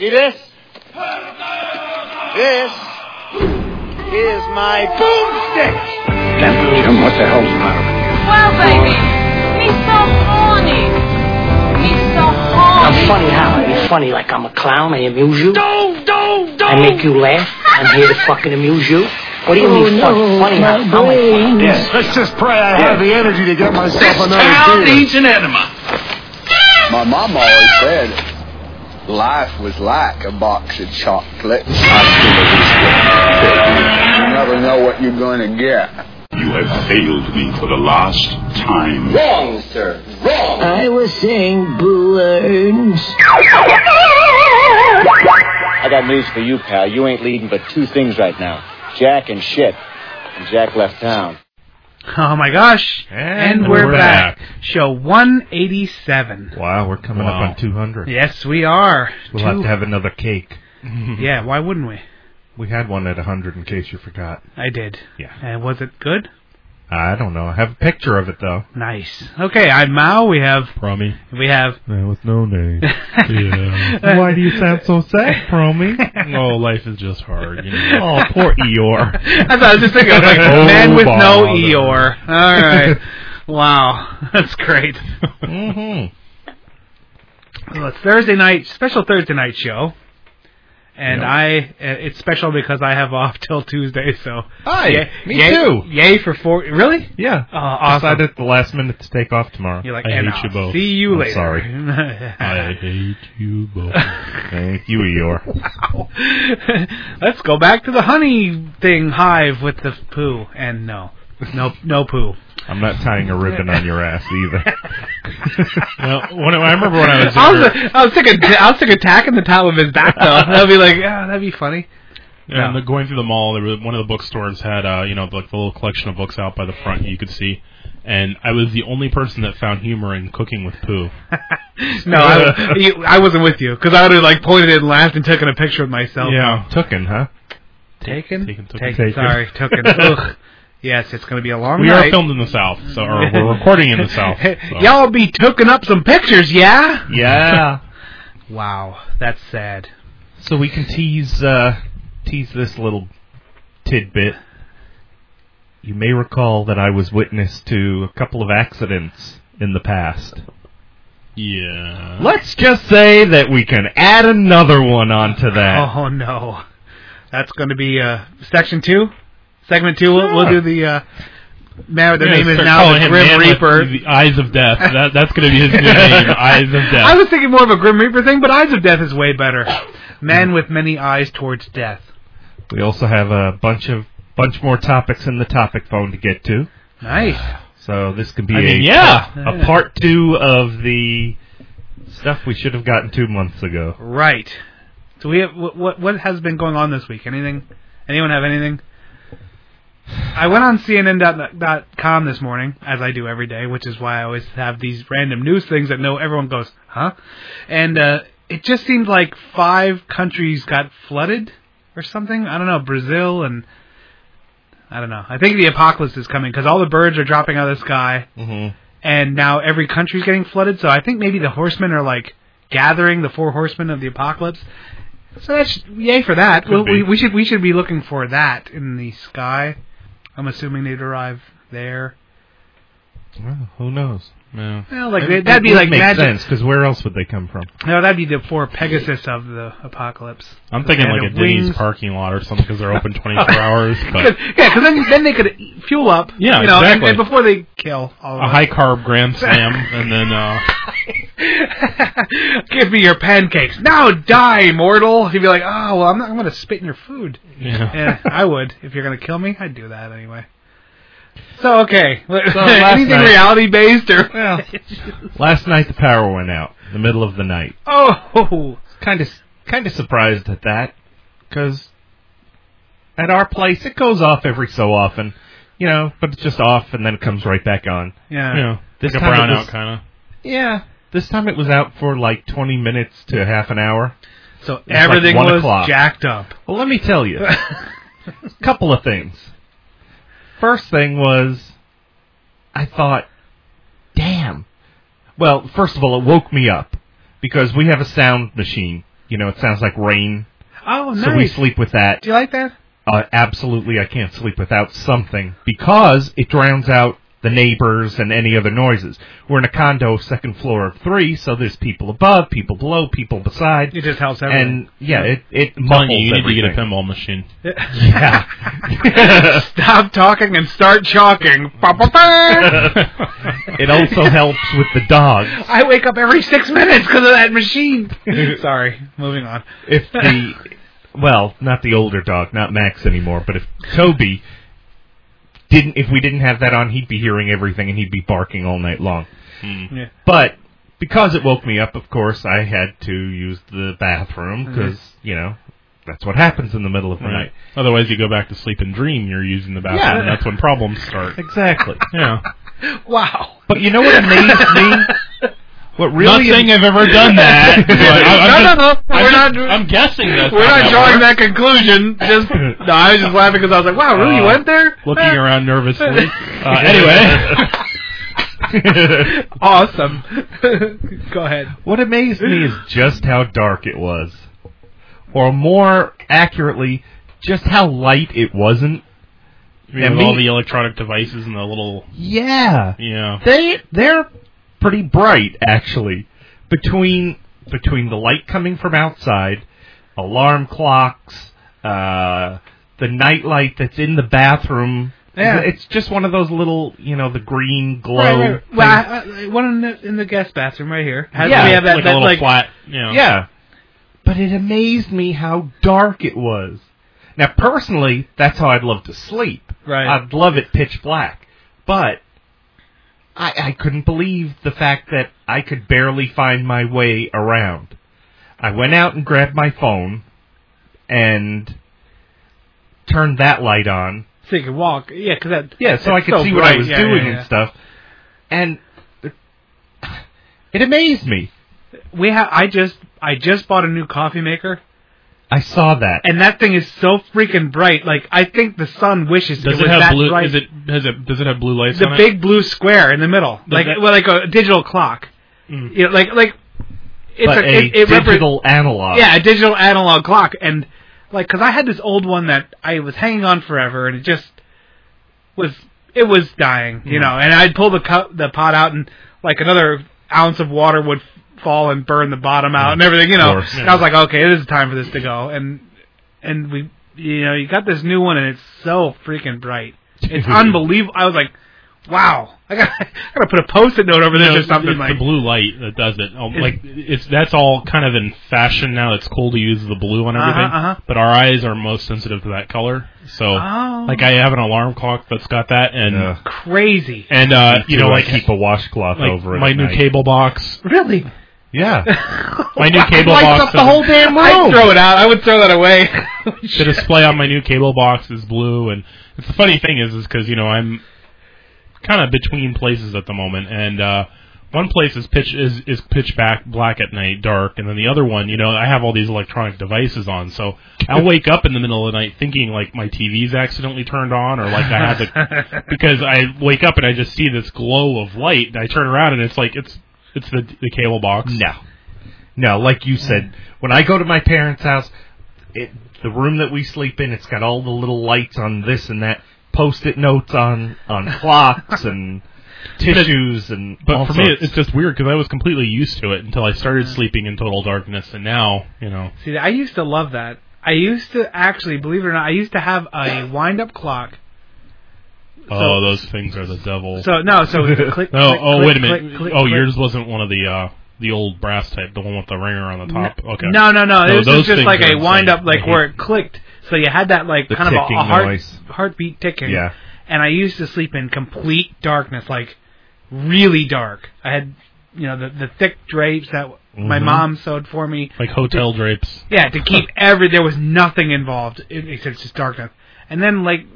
See this? This is my boomstick. Jim, what the hell's the matter with you? Well, baby, me so horny. Me so horny. I'm funny how? Are you funny like I'm a clown? I amuse you? Don't, don't, don't. I make you laugh? I'm here to fucking amuse you? What do you Oh, mean fun- funny how? How am I funny? Yes, let's just pray I have the energy to get myself This another town beer. needs an enema. My mom always said life was like a box of chocolates. You never know what you're going to get. You have failed me for the last time. Wrong, sir. Wrong. I was saying Boo Earns. I got news for you, pal. You ain't leading but two things right now Jack and shit. And Jack left town. Oh my gosh. And we're, we're back. back. Show 187. Wow, we're coming Wow. up on 200. Yes, we are. We'll Two- have to have another cake. Yeah, why wouldn't we? We had one at 100 in case you forgot. I did. Yeah. And was it good? I don't know. I have a picture of it, though. Nice. Okay, I'm Mao. We have Promy. we have Man with no name. yeah. Why do you sound so sad, Promy? Oh, life is just hard. You know. oh, poor Eeyore. I thought I was just thinking of like Oh, man with no bother. Eeyore. All right. wow, that's great. hmm Well, it's Thursday night, special Thursday night show, and. I uh, it's special because I have off till Tuesday. So Hi, yay, me yay- too. Yay for four. Really? Yeah. Oh, awesome. Decided at the last minute to take off tomorrow. You're like, I hate I'll you both. See you I'm later. sorry. I hate you both. Thank you, Eeyore. Wow. Let's go back to the honey thing hive with the poo. And no, no, no poo. I'm not tying a ribbon on your ass either. well, when, I remember when I was I younger, was, I was thinking, I was thinking tacking the top of his back though. That'd be like, yeah, that'd be funny. and No. the, going through the mall, there was, one of the bookstores had, uh, you know, like the little collection of books out by the front you could see. And I was the only person that found humor in cooking with poo. No, I, you, I wasn't with you because I would have like pointed and laughed and taken a picture of myself. Yeah. Tooken, huh? Taken? Taken, Taken. Taken. Sorry, taken. Ugh. Yes, it's going to be a long We night. are filmed in the South, so or we're recording in the South. So. Y'all be tooking up some pictures, yeah? Yeah. Wow, that's sad. So we can tease uh, tease this little tidbit. You may recall that I was witness to a couple of accidents in the past. Yeah. Let's just say that we can add another one onto that. Oh no, that's going to be uh, section two, segment two. We'll, we'll do the. Uh, now the name is now the Grim Man with Reaper. The Eyes of Death. That, that's going to be his new name. Eyes of Death. I was thinking more of a Grim Reaper thing, but Eyes of Death is way better. Man with many eyes towards death. We also have a bunch of bunch more topics in the topic phone to get to. Nice. So this could be I a mean, yeah. a part two of the stuff we should have gotten two months ago. Right. So we have what what, what has been going on this week? Anything? Anyone have anything? I went on CNN.com this morning, as I do every day, which is why I always have these random news things that know everyone goes, huh? And uh, it just seemed like five countries got flooded or something. I don't know, Brazil and I don't know. I think the apocalypse is coming because all the birds are dropping out of the sky, Mm-hmm. and now every country's getting flooded. So I think maybe the horsemen are like gathering the four horsemen of the apocalypse. So that's yay for that. Well, we, we should we should be looking for that in the sky. I'm assuming they'd arrive there. Well, who knows? Yeah. Well, like It- that'd it be like would make magic. sense because where else would they come from? No, that'd be the four Pegasus of the apocalypse. I'm thinking like a had Denny's wings. parking lot or something because they're open 24 hours. But Cause, yeah, because then then they could fuel up. Yeah, you know, exactly. and, before they kill all of a us. high carb grand slam, and then uh, Give me your pancakes now, die, mortal. He'd be like, oh well, I'm not. I'm gonna spit in your food. yeah. Yeah, I would if you're gonna kill me. I'd do that anyway. So okay, last anything night- reality based or Well, last night the power went out in the middle of the night. oh Kind of kind of surprised at that because at our place it goes off every so often, you know, but it's just off and then it comes right back on. yeah. You know, This like a brownout kind of. Yeah, this time it was out for like 20 minutes to half an hour. So like everything one was o'clock. jacked up. Well, let me tell you. a couple of things. First thing was, I thought, damn. Well, first of all, it woke me up because we have a sound machine You know, it sounds like rain. Oh, nice. So we sleep with that. Do you like that? Uh, absolutely, I can't sleep without something because it drowns out the neighbors and any other noises. We're in a condo, second floor of three, so there's people above, people below, people beside. It just helps everything. And yeah, it it I'm muffles you, you need to get a everything. pinball machine. Yeah. Stop talking and start chalking. It also helps with the dogs. I wake up every six minutes because of that machine. Sorry, moving on. If the well, not the older dog, not Max anymore, but if Toby didn't, if we didn't have that on, he'd be hearing everything and he'd be barking all night long. Hmm. Yeah. But because it woke me up, of course, I had to use the bathroom because you know that's what happens in the middle of the Right. night. Otherwise, you go back to sleep and dream you're using the bathroom, Yeah. and that's when problems start. Exactly. Yeah. Wow. But you know what amazed me? What really Not saying I've ever done that. but I, I'm No, just, no, no, I'm, we're just- not- I'm guessing that's We're not drawing that conclusion. Just no, I was just laughing because I was like, "Wow, really? you Uh, went there?" Looking around nervously. Uh, anyway. awesome. Go ahead. What amazed me is just how dark it was. Or more accurately, just how light it wasn't. I mean, And with all the electronic devices and the little, Yeah. yeah. They they're pretty bright actually. Between between the light coming from outside, alarm clocks, uh the night light that's in the bathroom. Yeah. It's just one of those little, you know, the green glow. Right, right. Well. I, I, one in the, in the guest bathroom right here. Has, Yeah, we have that, like that a little like flat, you know. Yeah. But it amazed me how dark it was. Now, personally, that's how I'd love to sleep. Right. I'd love it pitch black. But I, I couldn't believe the fact that I could barely find my way around. I went out and grabbed my phone and turned that light on. so you can walk. Yeah, because that. Yeah, so I could so see what I was Yeah, doing yeah, yeah. and stuff. And it, it amazed me. We have. I just I just bought a new coffee maker, I saw that. and that thing is so freaking bright. Like I think the sun wishes Does it it, was have that blue? bright. Is it has it does it have blue lights the on big blue square in the middle, like that- well, like a digital clock. Mm. You know, like like it's but a, a, it, it repre- digital analog. Yeah, a digital analog clock, and like, cause I had this old one that I was hanging on forever, and it just was, it was dying, you Hmm. know. And I'd pull the cu- the pot out, and like another ounce of water would f- fall and burn the bottom out and everything, you know. course. I was like, okay, it is time for this to go, and and we, you know, you got this new one, and it's so freaking bright. It's unbelievable. I was like, wow, I got, I got to put a post-it note over this No, or something it's like. the blue light that does it. Um, Is- like it's that's all kind of in fashion now. It's cool to use the blue on everything, Uh-huh, uh-huh. but our eyes are most sensitive to that color. So, Oh. like, I have an alarm clock that's got that, and Yeah. Crazy. and uh, you know, I like keep a washcloth like over it. my new night. cable box. Really? Yeah. My new cable Lights box. up the whole damn room. I'd throw it out. I would throw that away. the display on my new cable box is blue, and it's the funny thing is, is because you know I'm kind of between places at the moment, and uh, one place is pitch is is pitch back black at night, dark, and then the other one, you know, I have all these electronic devices on, so I'll wake up in the middle of the night thinking like my TV's accidentally turned on, or like I had the because I wake up and I just see this glow of light, and I turn around and it's like it's it's the the cable box. No. No, like you said, mm. when I go to my parents' house, it, the room that we sleep in, it's got all the little lights on this and that, post-it notes on on clocks and tissues and But all for me, it's just weird because I was completely used to it until I started mm. sleeping in total darkness, and now, you know, See, I used to love that. I used to actually, believe it or not, I used to have a wind-up clock. Oh, those things are the devil. So no, so it click. oh, click, oh, click, wait a minute. click, click, oh, click. yours wasn't one of the uh the old brass type, the one with the ringer on the top. okay. No, no, no. No, It was just like a wind-up, like I where it clicked. So you had that like The kind of a, a heart, noise. heartbeat ticking. Yeah. And I used to sleep in complete darkness, like really dark. I had, you know, the the thick drapes that my Mhm. mom sewed for me. Like hotel drapes. Yeah, to keep every there was nothing involved it- except just darkness. And then like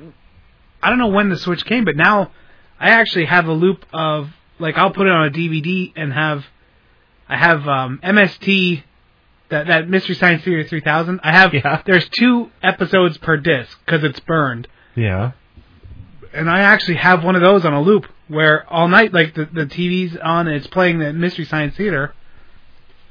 I don't know when the switch came, but now I actually have a loop of like I'll put it on a DVD and have I have um MST that that Mystery Science Theater 3000. I have Yeah. there's two episodes per disc cuz it's burned. yeah. And I actually have one of those on a loop where all night like the the TV's on and it's playing the Mystery Science Theater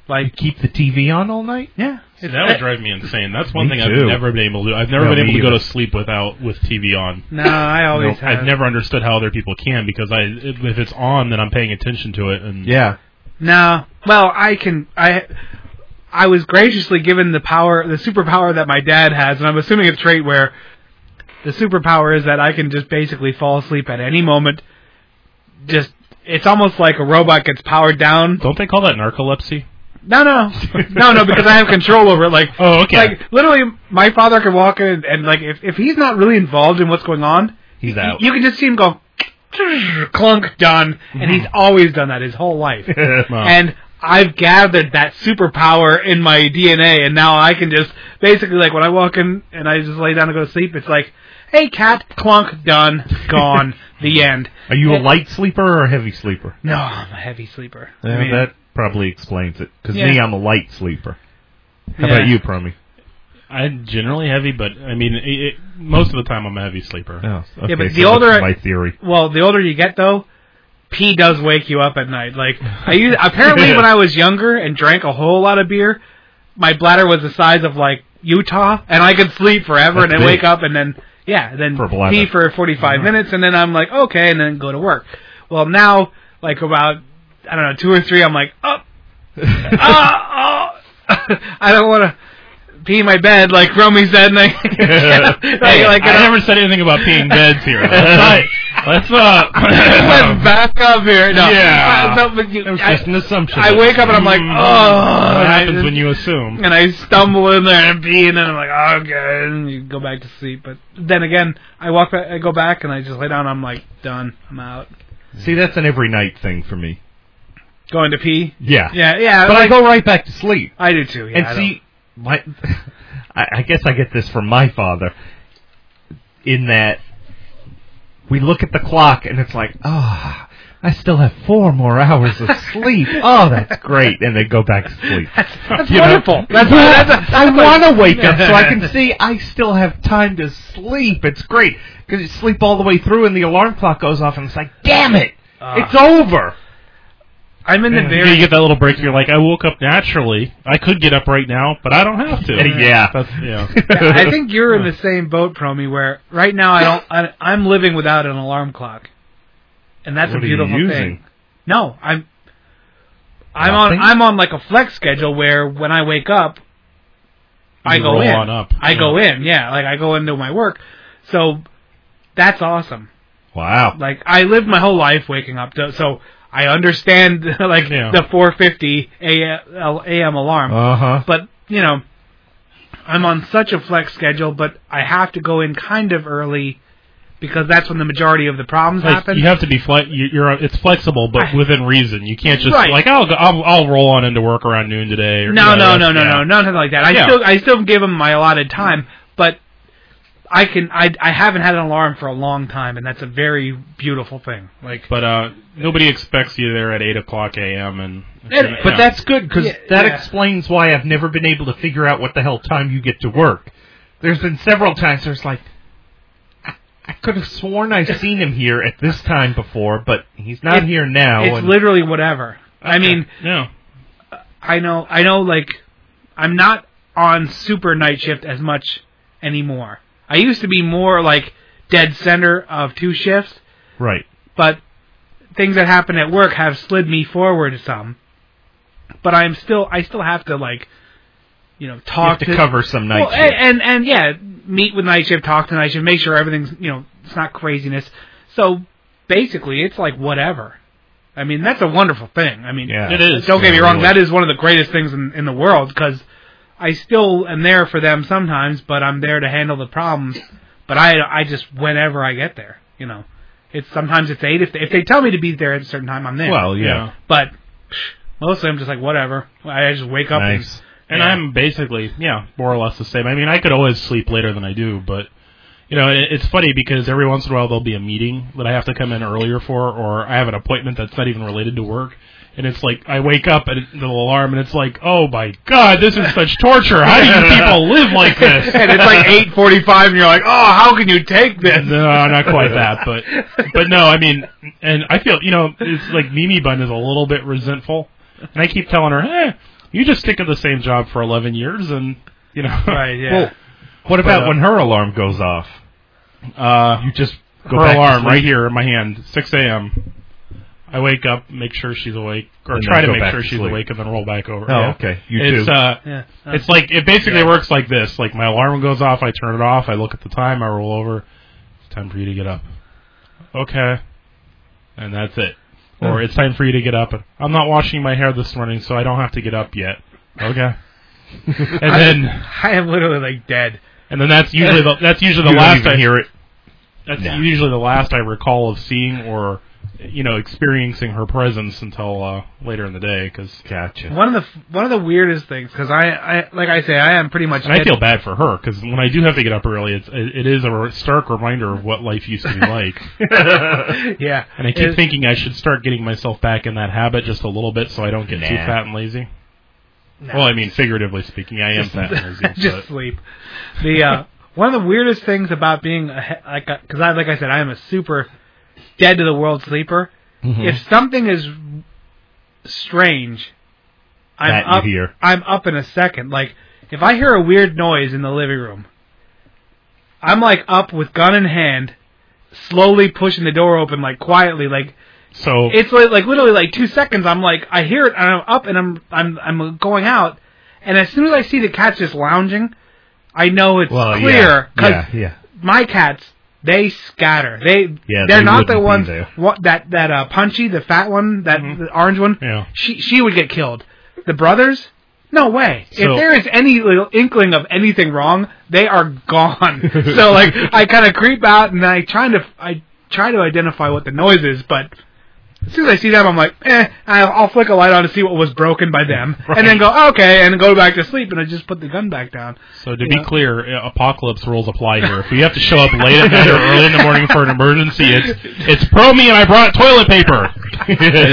Like Keep the TV on all night. yeah, See, that would drive me insane. That's one Me thing too. I've never been able to do. I've never No, been able me to go to sleep without with TV on. No, I always Nope. have. I've never understood how other people can because I if if it's on then I'm paying attention to it and Yeah. No. Well, I can. I. I was graciously given the power, the superpower that my dad has, and I'm assuming it's a trait where the superpower is that I can just basically fall asleep at any moment. Just, it's almost like a robot gets powered down. Don't they call that narcolepsy? No, no, no, no, because I have control over it. Like, Oh, okay. like literally, my father can walk in and like if if he's not really involved in what's going on, He's out. You can just see him go clunk done, and he's always done that his whole life. Wow. And I've gathered that superpower in my DNA, and now I can just basically like when I walk in and I just lay down to go to sleep, it's like, hey cat, clunk, done, gone, the end. Are you a light sleeper or a heavy sleeper? No, I'm a heavy sleeper. Yeah, I mean, that probably explains it. Because Yeah. me, I'm a light sleeper. How Yeah. about you, Promi? I'm generally heavy, but I mean, it, it, most of the time I'm a heavy sleeper. Oh, okay, but so the older that's my theory. Well, the older you get though, pee does wake you up at night. Like I used, apparently when I was younger and drank a whole lot of beer, my bladder was the size of like Utah, and I could sleep forever That's and then wake up and then yeah, then For pee for 45 uh-huh. minutes, and then I'm like okay, and then go to work. Well, now like about I don't know two or three, I'm like oh, ah, oh. I don't want to pee in my bed like Romy said. And I, Hey, like, I never said anything about peeing beds here. Let's, let's uh, Let's back up here. No, Yeah. Uh, no, but you, It was I, just an assumption. I wake up and I'm like, oh, what and I happens when you assume? and I stumble in there and pee, and then I'm like, okay, and you go back to sleep. But then again, I walk, back, I go back, and I just lay down. I'm like, done. I'm out. See, that's an every night thing for me. Going to pee. Yeah. Yeah, yeah. But I go right back to sleep. I do too. Yeah, and I see, my, I, I guess I get this from my father, in that we look at the clock and it's like, ah, I still have four more hours of sleep. oh, that's great, and they go back to sleep. That's know? wonderful. That's, Yeah, that's, I want to wake up so I can see I still have time to sleep. It's great because you sleep all the way through, and the alarm clock goes off, and it's like, damn it, Ah. it's over. I'm in the Yeah, very. you get that little break. You're like, I woke up naturally. I could get up right now, but I don't have to. Yeah. That's, yeah. I think you're in the same boat, Promi, where right now I don't. I, I'm living without an alarm clock, and that's What a are you beautiful using? thing. No, I'm. I'm Nothing? on. I'm on like a flex schedule where when I wake up, I go roll in. on up. I Yeah. go in. Yeah, like I go into my work. So that's awesome. Wow. Like I lived my whole life waking up to so. I understand like Yeah. the 4:50 a.m. a.m. alarm Uh huh. but you know i'm on such a flex schedule but i have to go in kind of early because that's when the majority of the problems Like, happen you have to be fle- you- you're it's flexible, but I- within reason. You can't just Right. like I'll, go, I'll I'll roll on into work around noon today. Or, no you know, no no no yeah. no nothing like that i Yeah. still i still give them my allotted time but i can i i haven't had an alarm for a long time and that's a very beautiful thing like But uh, nobody expects you there at eight o'clock a.m. and. And- But that's good because Yeah, that yeah. explains why I've never been able to figure out what the hell time you get to work. There's been several times there's like, I, I could have sworn I've seen him here at this time before, but he's not It- here now. it's and- literally whatever i mean yeah. I know, I know, like, I'm not on super night shift as much anymore. I used to be more like dead center of two shifts, right. but things that happen at work have slid me forward some. But I'm still, I still have to like, you know, You talk have to cover some night well, shift. and, and and yeah, meet with night shift, talk to night shift, make sure everything's you know it's not craziness. So basically, it's like whatever. I mean, that's a wonderful thing. I mean, Yeah. It is. don't get me wrong, really. that is one of the greatest things in, in the world because I still am there for them sometimes, but I'm there to handle the problems. But I I just whenever I get there, you know, it's sometimes it's eight. If they, if they tell me to be there at a certain time, I'm there. well, yeah. Yeah. but mostly I'm just like whatever. I just wake up Nice. And Yeah. I'm basically, yeah, more or less the same. I mean, I could always sleep later than I do, but you know, it, it's funny because every once in a while there'll be a meeting that I have to come in earlier for, or I have an appointment that's not even related to work. And it's like I wake up and the alarm, and it's like, oh my god, this is such torture. How do you people live like this? and it's like eight forty-five, and you're like, oh, how can you take this? No, not quite that, but but no, I mean, and I feel you know, it's like Mimi Bun is a little bit resentful, and I keep telling her, eh, You just stick at the same job for 11 years, and you know. Right. Yeah. Well, what about But, uh, when her alarm goes off? Uh, You just go her back to alarm sleep? right here in my hand, 6 a.m. I wake up, make sure she's awake, or And try to make sure to she's sleep. awake, and then roll back over. Oh, Yeah. okay. You it's too. uh, yeah. it's like it basically works like this. Like my alarm goes off, I turn it off, I look at the time, I roll over. It's time for you to get up. Okay, and that's it. Or it's time for you to get up. I'm not washing my hair this morning, so I don't have to get up yet. Okay. and then I am literally like dead. and then that's usually the, that's usually the You last I hear it. That's No. usually the last I recall of seeing or you know experiencing her presence until uh, later in the day. Because Gotcha. One of the one of the weirdest things because I, I like I say I am pretty much. and I feel bad for her because when I do have to get up early, it's it, it is a stark reminder of what life used to be like. yeah. And I keep It's- thinking I should start getting myself back in that habit just a little bit so I don't get too fat and lazy. No. Well, I mean figuratively speaking, I am Just- fat and lazy. just but- sleep. The uh, one of the weirdest things about being a, he- like because I like I said I am a super dead to the world sleeper. Mm-hmm. If something is strange, I'm That up. hear. I'm up in a second. Like if I hear a weird noise in the living room, I'm like up with gun in hand, slowly pushing the door open, like quietly, like so it's like, like literally like two seconds. I'm like, I hear it, and I'm up, and I'm I'm I'm going out, and as soon as I see the cat just lounging, I know it's Well, clear yeah, yeah, yeah. my cats they scatter. They Yeah, they're they not the ones what, that that uh punchy, the fat one, that Mm-hmm. the orange one. Yeah. She she would get killed. The brothers. No way. So- if there is any little inkling of anything wrong, they are gone. so like I kind of creep out and I try to I try to identify what the noise is, but as soon as I see them, I'm like, eh, I'll, I'll flick a light on to see what was broken by them, and then go, okay, and go back to sleep, and I just put the gun back down. So to be clear, uh, apocalypse rules apply here. If you have to show up late at night or early in the morning for an emergency, it's it's pro me and I brought toilet paper,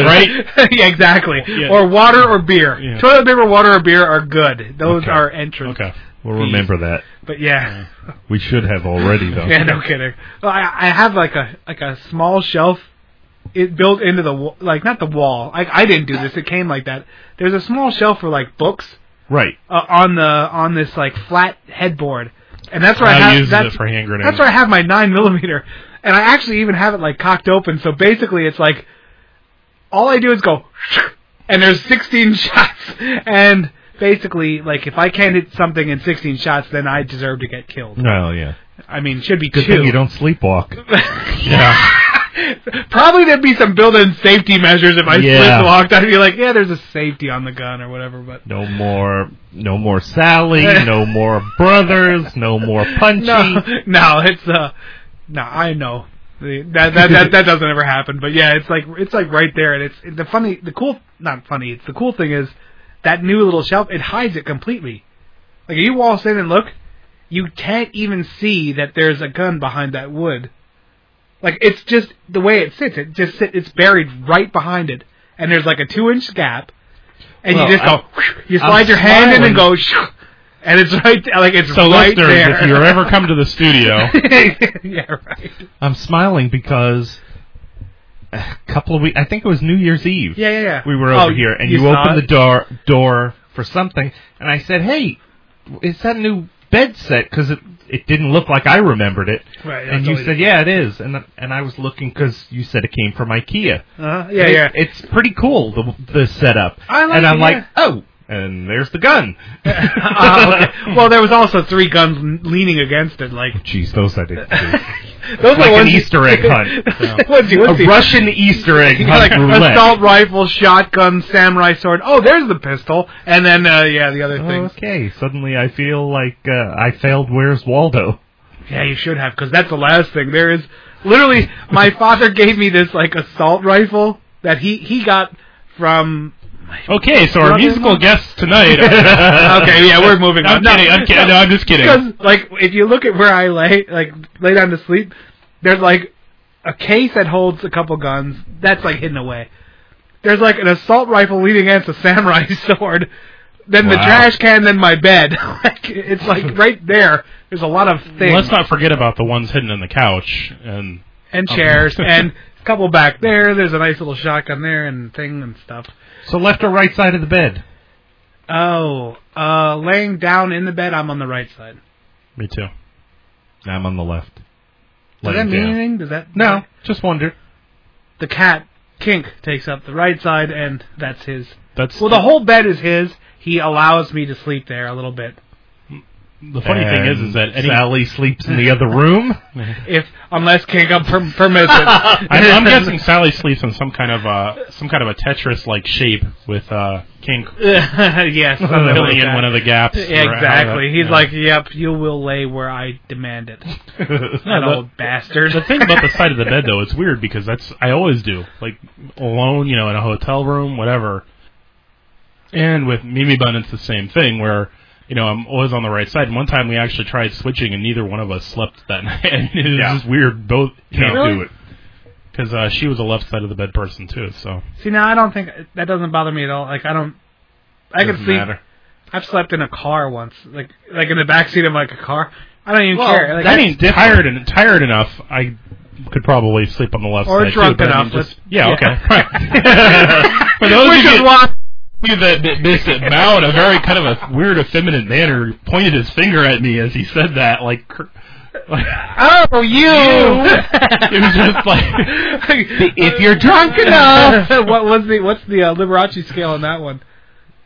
right? yeah, exactly. Yeah. Or water or beer. Yeah. Toilet paper, water, or beer are good. Those Okay. are entrance. Okay. We'll remember that. But yeah, We should have already though. yeah, no kidding. Well, I, I have like a like a small shelf. It built into the like not the wall. I I didn't do this. It came like that. There's a small shelf for like books Right. uh, on the on this like flat headboard, and that's where I Kyle have uses that's, it for hand grenades. that's where I have my nine millimeter, and I actually even have it like cocked open. So basically, it's like all I do is go, and there's 16 shots, and basically, like if I can't hit something in 16 shots, then I deserve to get killed. Well, yeah. I mean, should be Good two. thing you don't sleepwalk. Yeah. Probably there'd be some built-in safety measures if I Yeah. sleepwalked. I'd be like, yeah, there's a safety on the gun or whatever. But No more, no more Sally. no more brothers. No more Punchy. no, no, it's uh, no, I know that that that that doesn't ever happen. But yeah, it's like it's like right there, and it's the funny, the cool, not funny. It's the cool thing is that new little shelf. It hides it completely. Like if you waltz in and look, you can't even see that there's a gun behind that wood. Like it's just the way it sits. It just sit, it's buried right behind it, and there's like a two inch gap, and Well, you just go. you I'm slide your hand in and go, smiling. and it's right there, like it's So right listeners, there. if you ever come to the studio, yeah, right. I'm smiling because a couple of weeks. I think it was New Year's Eve. Yeah, yeah, yeah. We were Oh, over here, and you you, opened it? the door door for something, and I said, "Hey, is that new bed set?" Because it it didn't look like I remembered it. Right, and you said, "Yeah, it is," and and I was looking because you said it came from IKEA. Uh-huh. Yeah, It- yeah. It's pretty cool the the setup. I like and I'm it, like, yeah. oh, and there's the gun. Uh, okay. Well, there was also three guns leaning against it. Like Jeez, those I didn't see. those like are an Easter egg hunt. What's he- a Russian Easter egg hunt like assault rifle, shotgun, samurai sword. Oh, there's the pistol, and then uh, yeah, the other things. Okay, suddenly I feel like uh, I failed. Where's Waldo? Yeah, you should have, because that's the last thing. There is literally my father gave me this like assault rifle that he he got from. Okay. So our musical guests tonight. Uh, okay, yeah, we're moving I'm on. No, kidding. I'm kidding. No, I'm just kidding. Because like if you look at where I lay, like lay down to sleep, there's like a case that holds a couple guns. That's like hidden away. There's like an assault rifle leaning against a samurai sword. Then the trash can, then my bed. like it's like right there. There's a lot of things Let's not forget about the ones hidden in the couch and and chairs and a couple back there. There's a nice little shotgun there and thing and stuff. So left or right side of the bed? Oh, uh, laying down in the bed, I'm on the right side. Me too. I'm on the left. Does that mean down. anything? Does that No, just wonder. The cat Kink takes up the right side, and that's his. That's Well, the whole bed is his. He allows me to sleep there a little bit. The funny thing is, is that any, Sally sleeps in the other room. If unless Kink up per- permits it. I'm, I'm guessing Sally sleeps in some kind of uh, some kind of a Tetris-like shape with uh, kink yes, something like filling in that. one of the gaps. Exactly. that- He's yeah. like, "Yep, you will lay where I demand it." that the- old bastard. The thing about the side of the bed, though, it's weird because that's I always do, like alone, you know, in a hotel room, whatever. And with Mimi Bun, it's the same thing where you know I'm always on the right side. And one time we actually tried switching, and neither one of us slept that night. and it was Yeah. just weird. Both Can't Really? do it. because uh, she was a left side of the bed person too. So See, now I don't think that doesn't bother me at all. Like I don't, I can Doesn't sleep. matter. I've slept in a car once, like like in the back seat of like a car. I don't even Well, care. Like, I mean, tired and tired enough, I could probably sleep on the left Or side drunk too, but I enough, mean, just- yeah, yeah. okay. For those which of is you- why. You that, that missed it, Mao in a very kind of a weird, effeminate manner pointed his finger at me as he said that, like, like Oh, you! it was just like if you're drunk enough. what was the what's the uh, Liberace scale on that one?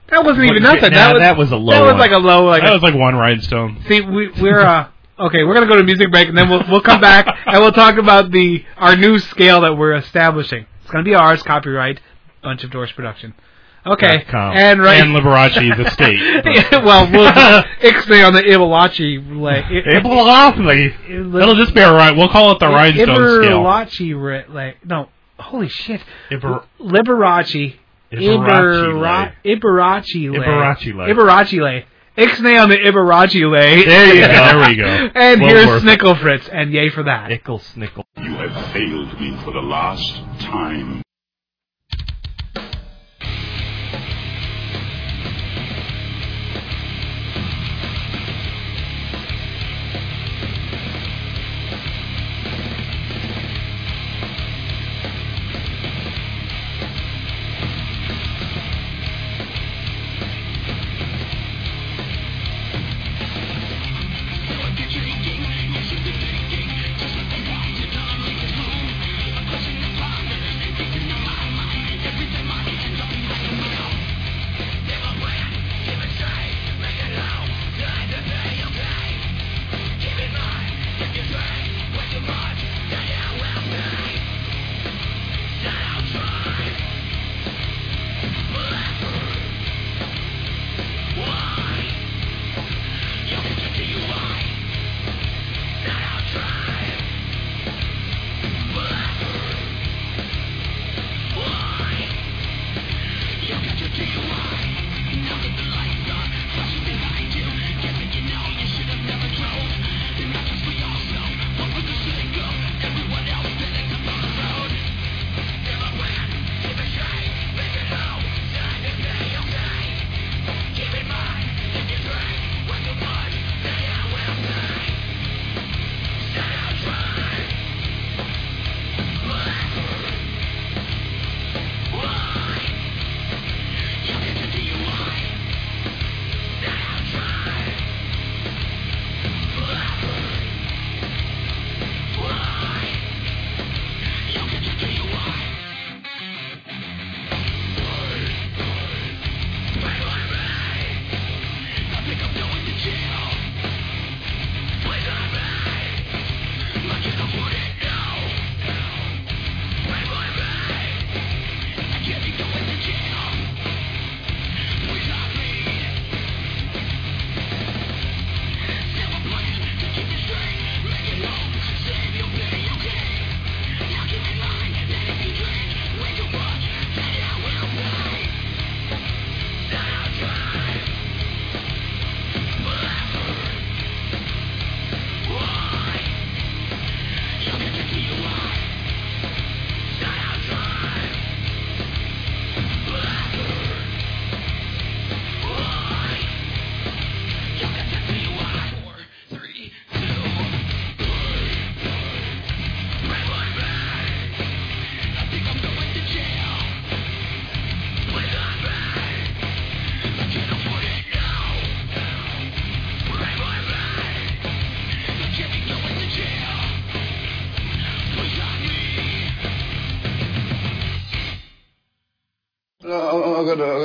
That wasn't even Nah, nothing. that was that was a low That was one. like a low. Like that a, was like one rhinestone. see, we we're uh okay. We're gonna go to music break and then we'll we'll come back and we'll talk about the our new scale that we're establishing. It's gonna be ours, copyright, bunch of Doors production. Okay, com. and right. And Liberace, the state. Well, we'll ixnay on the Ibalachi like Ibalachi. It'll just be a right. We'll call it the rhinestone scale. Ibalachi re- like no. Holy shit. Iber- Liberace. Iberaci Iberaci lay. Iberaci lay. Iberaci lay. Ixnay on the Iberaci lay. There you go. There we go. and Well here's worth. Snickle Fritz, and yay for that. Ickle snickle. You have failed me for the last time.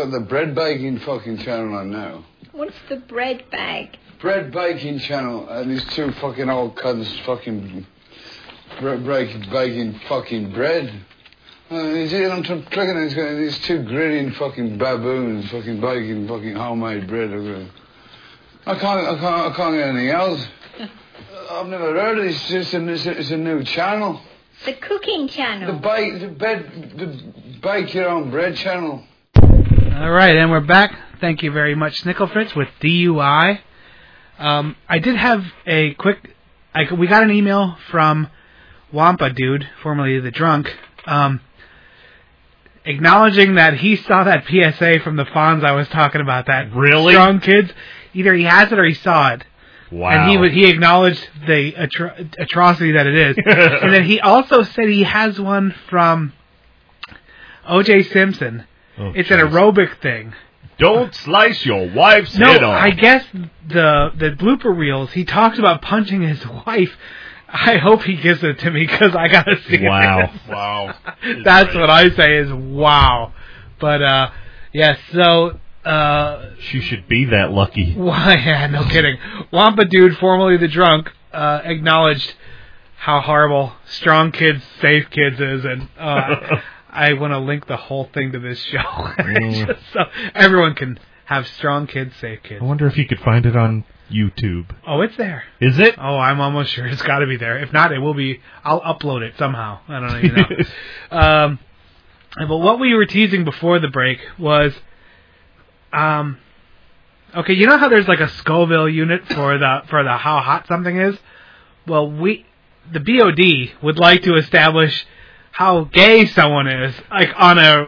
Got the bread baking fucking channel on now. What's the bread bag? Bread baking channel, and these two fucking old cunts fucking bre- break, baking fucking bread. Uh, you see, I'm tr- clicking guys, these two grinning fucking baboons fucking baking fucking homemade bread. I can't, I can't, I can't get anything else. I've never heard of this. It's just a, it's a, it's a new channel. The cooking channel. The bake, the bed, the bake your own bread channel. All right, and we're back. Thank you very much, Snickle Fritz, with DUI. Um, I did have a quick. I, we got an email from Wampa Dude, formerly the drunk, um, acknowledging that he saw that PSA from the Fonz I was talking about. That Really? strong kids. Either he has it or he saw it. Wow. And he would he acknowledged the atro- atrocity that it is. and then he also said he has one from O.J. Simpson. Oh, it's an aerobic thing. Don't slice your wife's No, head off. I guess the the blooper reels. He talks about punching his wife. I hope he gives it to me because I gotta see Wow. it. Wow. Wow. That's what I say is wow. But uh, yes. so uh, She should be that lucky. why? Yeah, no kidding. Wampa dude, formerly the drunk, uh, acknowledged how horrible Strong Kids, Safe Kids is, and uh, I want to link the whole thing to this show. Just so everyone can have Strong Kids, Safe Kids. I wonder if you could find it on YouTube. Oh, it's there. Is it? Oh, I'm almost sure it's got to be there. If not, it will be. I'll upload it somehow. I don't even know. um, but what we were teasing before the break was, um, okay, you know how there's like a Scoville unit for the for the how hot something is. Well, we the BOD would like to establish how gay someone is, like on a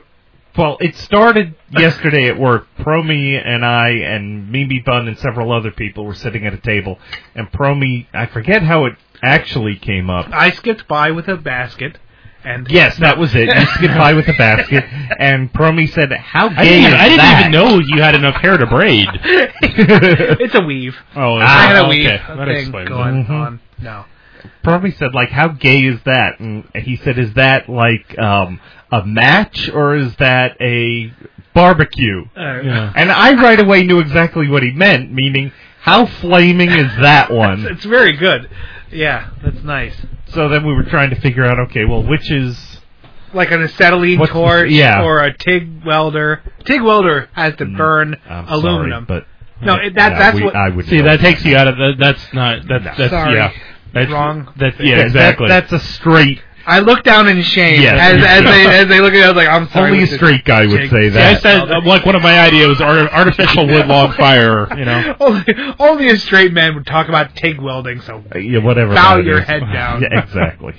Well, it started yesterday at work. Promi and I and Mimi Bun and several other people were sitting at a table, and Promi, I forget how it actually came up. I skipped by with a basket, and Yes, that was it. You skipped by with a basket, and Promi said, "How I gay didn't, is I didn't that?" even know you had enough hair to braid. it's a weave. Oh, I had a weave That thing going Mhm. on. No. Promi said, "Like, how gay is that?" And he said, "Is that like um, a match or is that a barbecue?" Uh, Yeah. And I right away knew exactly what he meant, meaning, how flaming is that one? It's very good. Yeah, that's nice. So then we were trying to figure out, okay, well, which is Like an acetylene What's the- torch yeah. or a TIG welder. TIG welder has to burn Mm, I'm aluminum. sorry, but no, it, that yeah, that's we- what. I would See, know that takes you out of the. That's not. That's No. that's Sorry. yeah. That's Wrong. That's yeah, That- exactly. That, that's a straight. I look down in shame Yes. as as they as they look at it. I was like, I'm sorry. Only a with straight guy would TIG. say See, I that. said uh, like one of my ideas was art- artificial wood log fire. You know. only, only a straight man would talk about TIG welding. So Uh, yeah, whatever. Bow that your is. head down. yeah, exactly.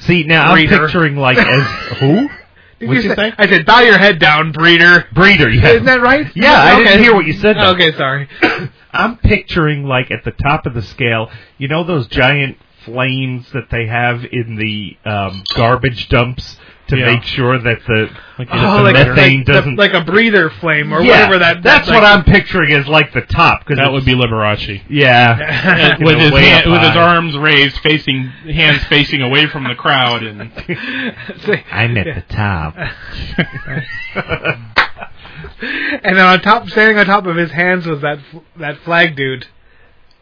See, now Breeder. I'm picturing like as who? Did What'd you say? say? I said, bow your head down, breeder. Breeder. Yeah. Isn't that right? Yeah, I Okay. didn't hear what you said. though. Okay, sorry. I'm picturing like at the top of the scale, you know those giant flames that they have in the um, garbage dumps to Yeah. make sure that the, Like, the Oh, like, methane like, doesn't. like a breather flame or yeah, whatever that. That's that, what I'm picturing as like the top. Cause That would be Liberace. Yeah. with his way hand, with his arms raised, facing hands facing away from the crowd, and I'm at the top. and then on top, standing on top of his hands was that that flag dude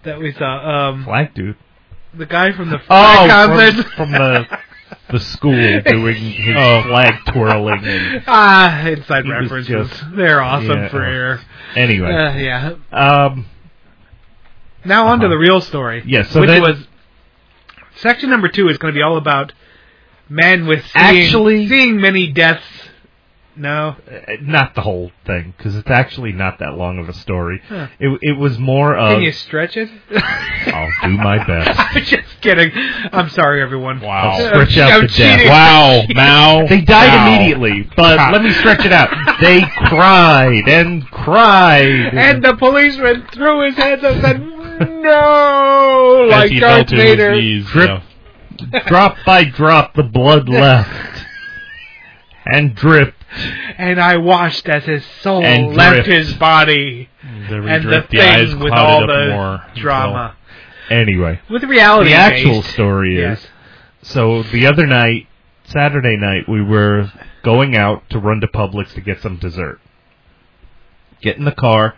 that we saw. Um, Flag dude. the guy from the Oh, flag from, from the the school doing his Oh. flag twirling. And, ah, inside references. just- They're awesome yeah, for uh, air. anyway, Uh, yeah. um, Now on to Uh-huh. the real story. Yes, so which was section number two is going to be all about men with seeing, Actually- seeing many deaths. No, uh, not the whole thing because it's actually not that long of a story. Huh. It it was more of can you stretch it? I'll do my best. I'm just kidding. I'm sorry, everyone. wow, I'll stretch out I'm the cheating. death. wow, Mao. They died Wow. immediately, but Ah. let me stretch it out. They cried and cried. And the policeman threw his hands up and said, "No!" As like he Darth fell to his Vader. knees, Drip. yeah. drop by drop, the blood left and dripped. And I watched as his soul And left dripped. his body, The and the the eyes thing with all the more drama, Anyway, with reality. the actual based. story is Yes. so the other night, Saturday night, we were going out to run to Publix to get some dessert. get in the car,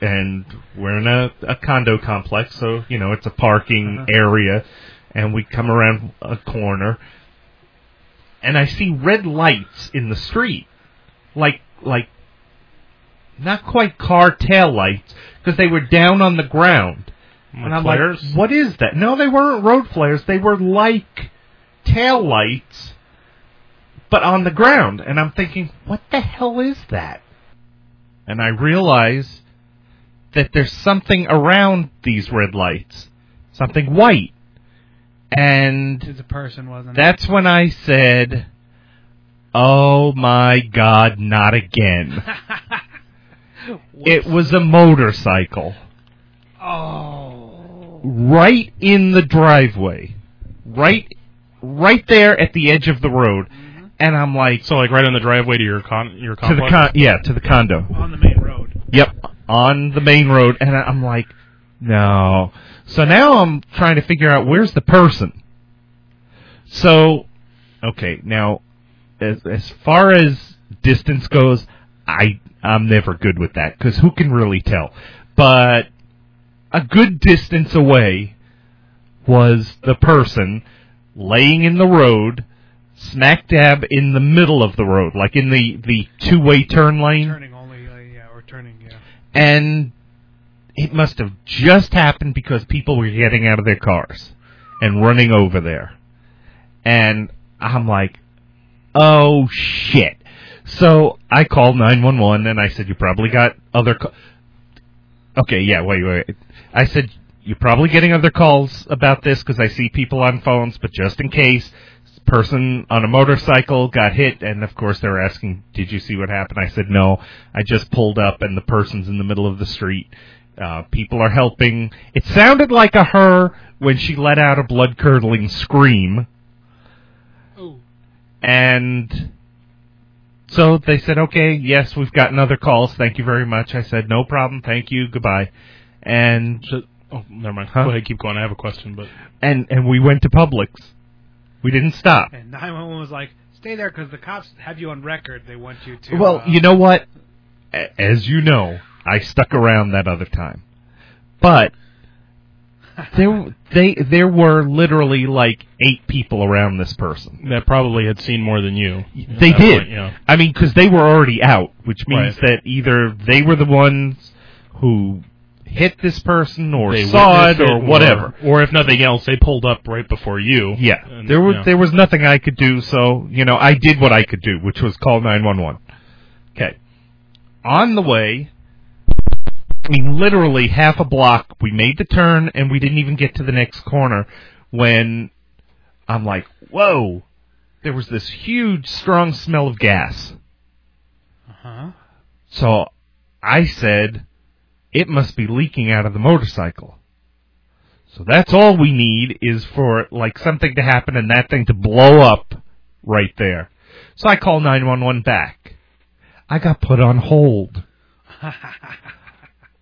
and we're in a, a condo complex, so you know it's a parking Uh-huh. area, and we come around a corner, and I see red lights in the street, like like not quite car tail lights because they were down on the ground. And I'm flares? like, what is that? No, they weren't road flares. They were like tail lights, but on the ground. And I'm thinking, what the hell is that? And I realize that there's something around these red lights, something white. And It's a person, wasn't it? that's when I said, "Oh my God, not again!" it was a motorcycle Oh. right in the driveway, right, right there at the edge of the road, mm-hmm. and I'm like, So like right on the driveway to your con your to the con- yeah, to the condo. On the main road. Yep, on the main road, and I'm like, no. So now I'm trying to figure out where's the person. So, okay, now as as far as distance goes, I I'm never good with that because who can really tell? But a good distance away was the person laying in the road, smack dab in the middle of the road, like in the the two way turn lane Turning only, uh, yeah, or turning, yeah. and it must have just happened because people were getting out of their cars and running over there. And I'm like, oh shit. So I called 911 and I said, you probably got other. Co-. Okay, yeah, wait, wait. I said, you're probably getting other calls about this because I see people on phones, but just in case, person on a motorcycle got hit, and of course they were asking, did you see what happened? I said, no. I just pulled up and the person's in the middle of the street. Uh, people are helping. It sounded like a her when she let out a blood curdling scream. And so they said, okay, yes, we've gotten other calls. Thank you very much. I said, no problem. Thank you. Goodbye. And Just- oh, never mind. Huh? Go ahead, keep going. I have a question, but and and we went to Publix. We didn't stop. And 911 was like, stay there because the cops have you on record. They want you to. Well, uh, you know what? A- As you know, I stuck around that other time, but there they there were literally like eight people around this person. that probably had seen more than you. They did. point, yeah. I mean, because they were already out, which means Right. that either they were the ones who hit this person or They saw it witnessed or whatever. Or, if nothing else, they pulled up right before you. Yeah, And, there was yeah. there was nothing I could do, so you know I did what I could do, which was call nine one one. Okay, on the way, I mean literally half a block. We made the turn and we didn't even get to the next corner when I'm like, whoa! There was this huge, strong smell of gas. Uh-huh. So I said, it must be leaking out of the motorcycle. So that's all we need is for like something to happen and that thing to blow up right there. So I call 911 back. I got put on hold.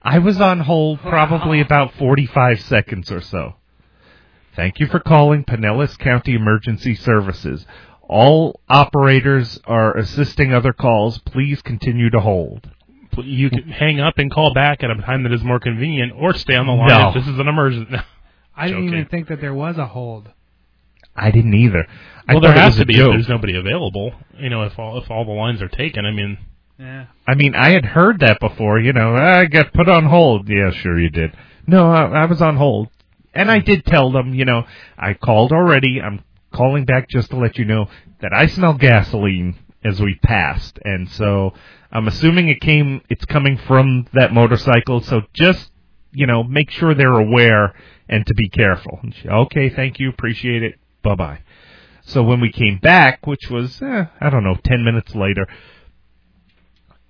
I was on hold probably about 45 seconds or so. Thank you for calling Pinellas County Emergency Services. All operators are assisting other calls. Please continue to hold. You can hang up and call back at a time that is more convenient, or stay on the line No. if this is an emergency. I didn't Joking. even think that there was a hold. I didn't either. I well, there thought it has was to a be joke. if there's nobody available. You know, if all if all the lines are taken. I mean, Yeah. I mean, I had heard that before. You know, I got put on hold. Yeah, sure you did. No, I, I was on hold, and I did tell them. You know, I called already. I'm calling back just to let you know that I smell gasoline as we passed, and so I'm assuming it came. It's coming from that motorcycle. So just you know, make sure they're aware and to be careful. She, okay, thank you, appreciate it. Bye bye. So when we came back, which was eh, I don't know, ten minutes later,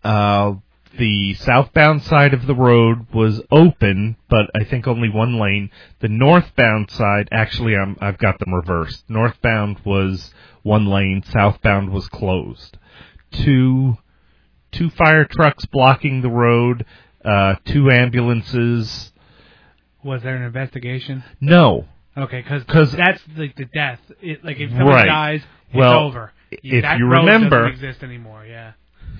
uh, the southbound side of the road was open, but I think only one lane. The northbound side, actually, I'm, I've got them reversed. Northbound was one lane, southbound was closed. Two, two fire trucks blocking the road, uh, two ambulances. Was there an investigation? No, Okay, because that's like the death. It, like if someone Right. dies, it's well, over. if that you road remember, doesn't exist anymore. Yeah.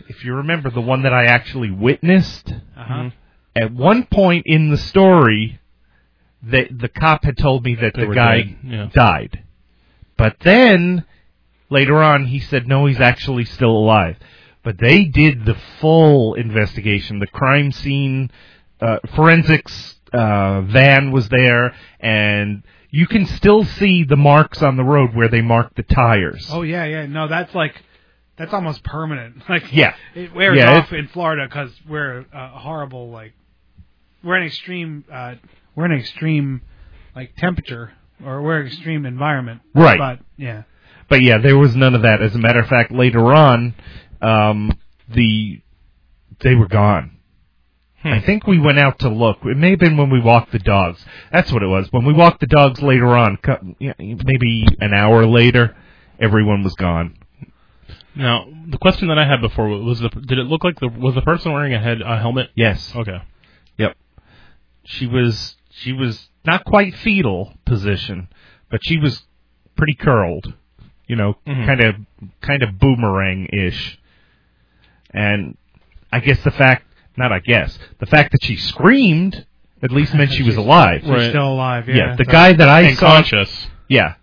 If you remember the one that I actually witnessed, Uh-huh. at one point in the story, the the cop had told me that They the guy yeah. died, but then later on he said no, he's actually still alive. But they did the full investigation, the crime scene, uh, forensics uh, van was there, and you can still see the marks on the road where they marked the tires. Oh yeah, yeah. No, that's like that's almost permanent. Like Yeah. it wears Yeah, off in Florida because we're uh, horrible. Like we're an extreme. Uh, we're an extreme like temperature or we're an extreme environment. Right. But yeah. But yeah, there was none of that. As a matter of fact, later on, um, the they were gone. I think we went out to look. It may have been when we walked the dogs. That's what it was. When we walked the dogs later on, maybe an hour later, everyone was gone. Now, the question that I had before was: the, Did it look like the was the person wearing a head a helmet? Yes. Okay. Yep. She was she was not quite fetal position, but she was pretty curled. You know, Mhm. kind of kind of boomerang ish. And I guess the fact not I guess, the fact that she screamed at least meant she was alive. She's still alive. Yeah. the So- guy that I And saw conscious. Yeah.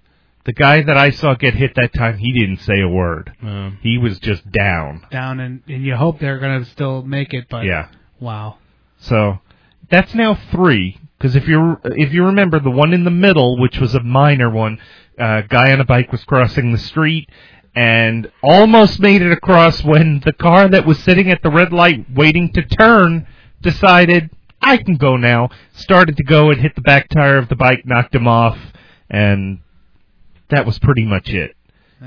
The guy that I saw get hit that time, he didn't say a word. Um, He was just down. down and, and you hope they're gonna still make it, but Yeah. wow. So that's now three. Because if you if you remember the one in the middle, which was a minor one, uh, guy on a bike was crossing the street and almost made it across when the car that was sitting at the red light waiting to turn decided I can go now. Started to go and hit the back tire of the bike, knocked him off, and that was pretty much it.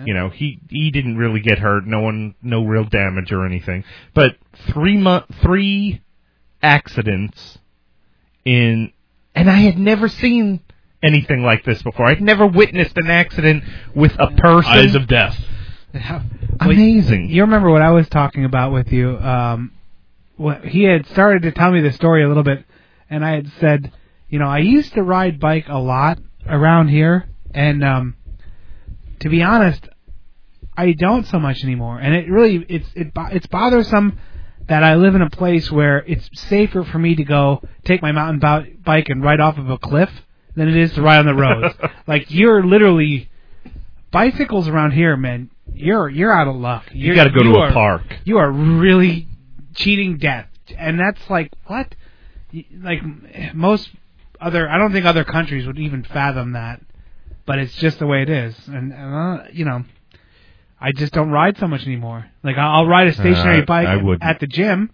You know, he he didn't really get hurt. No one, no real damage or anything. But three month, three accidents in, and I had never seen anything like this before. I'd never witnessed an accident with a person. Eyes of death. Amazing. You remember what I was talking about with you? Um, what he had started to tell me the story a little bit, and I had said, you know, I used to ride bike a lot around here, and um, to be honest, I don't so much anymore. And it really, it's it, it's bothersome that I live in a place where it's safer for me to go take my mountain bo- bike and ride off of a cliff than it is to ride on the roads. like you're literally bicycles around here, man. You're you're out of luck. You You're- got to go to a are- park. You are really cheating death, and that's like what? Like most other, I don't think other countries would even fathom that, but it's just the way it is, and, and uh, you know. I just don't ride so much anymore. Like I'll I'll ride a stationary Uh, bike I wouldn't. at the gym,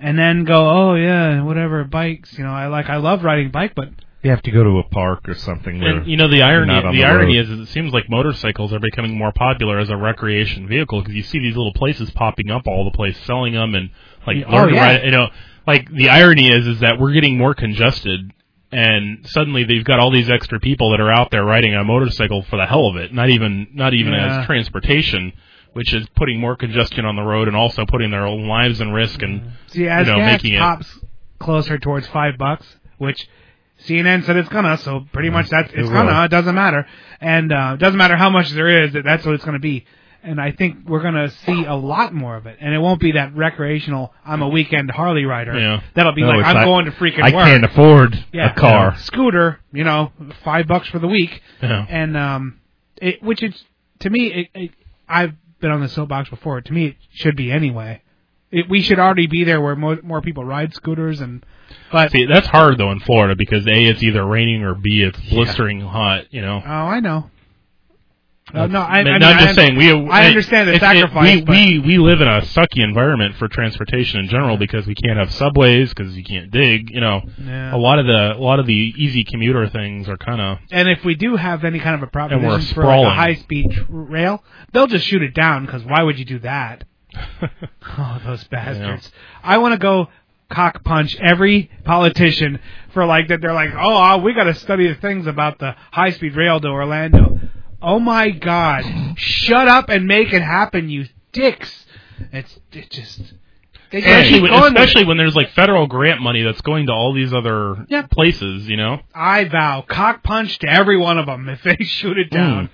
and then go, oh yeah, whatever bikes. You know, I like I love riding bike, but You have to go to a park or something. Where And you know the irony. not The, the irony road. is, is, it seems like motorcycles are becoming more popular as a recreation vehicle because you see these little places popping up all the place selling them and like Yeah, learn oh, to yeah. ride. You know, like the irony is is that we're getting more congested, and suddenly they've got all these extra people that are out there riding a motorcycle for the hell of it, not even not even Yeah. as transportation. Which is putting more congestion on the road and also putting their own lives in risk and See, as you know gas making it pops closer towards five bucks, which CNN said it's gonna, so pretty much that's it's will. gonna. It doesn't matter, and uh, it doesn't matter how much there is. That that's what it's gonna be. And I think we're gonna see a lot more of it, and it won't be that recreational. I'm a weekend Harley rider. Yeah. That'll be No, like I'm not- going to freaking I work. can't afford yeah, a car. scooter. You know, five bucks for the week, Yeah. and um, it which is to me, it, it, I've been on the soapbox before. To me, it should be anyway. It, we should already be there where more, more people ride scooters and. But See, that's hard though in Florida because a it's either raining or b it's blistering hot. You know. oh, I know. Uh, no, I, I mean, no, I'm just saying we. I understand the it- sacrifice. we, but we we live in a sucky environment for transportation in general because we can't have subways because you can't dig. You know, Yeah. a lot of the a lot of the easy commuter things are kind of and if we do have any kind of a proposition for like a high speed tr- rail, they'll just shoot it down because why would you do that? Oh, those bastards! I want to go cock punch every politician for like that. They're like, oh, uh, we got to study the things about the high speed rail to Orlando. Oh my God! Shut up and make it happen, you dicks! It's it just they especially when, especially when there's like federal grant money that's going to all these other Yep. places. You know. I vow cock punch to every one of them if they shoot it down.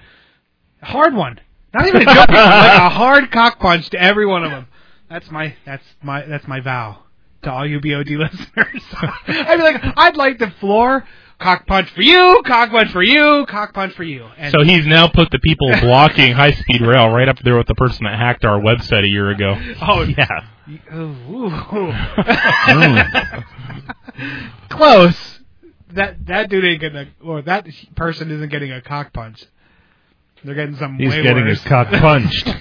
Hmm. Hard one. Not even a joke. like a hard cock punch to every one of them. That's my that's my that's my vow to all you BOD listeners. I'd be like, I'd like the floor cock punch for you, cock punch for you, cock punch for you. And So he's now put the people blocking high speed rail right up there with the person that hacked our website a year ago. Oh Yeah. Close. That that dude ain't gonna, or that person isn't getting a cock punch. They're getting some. He's way getting worse. his cock punched. you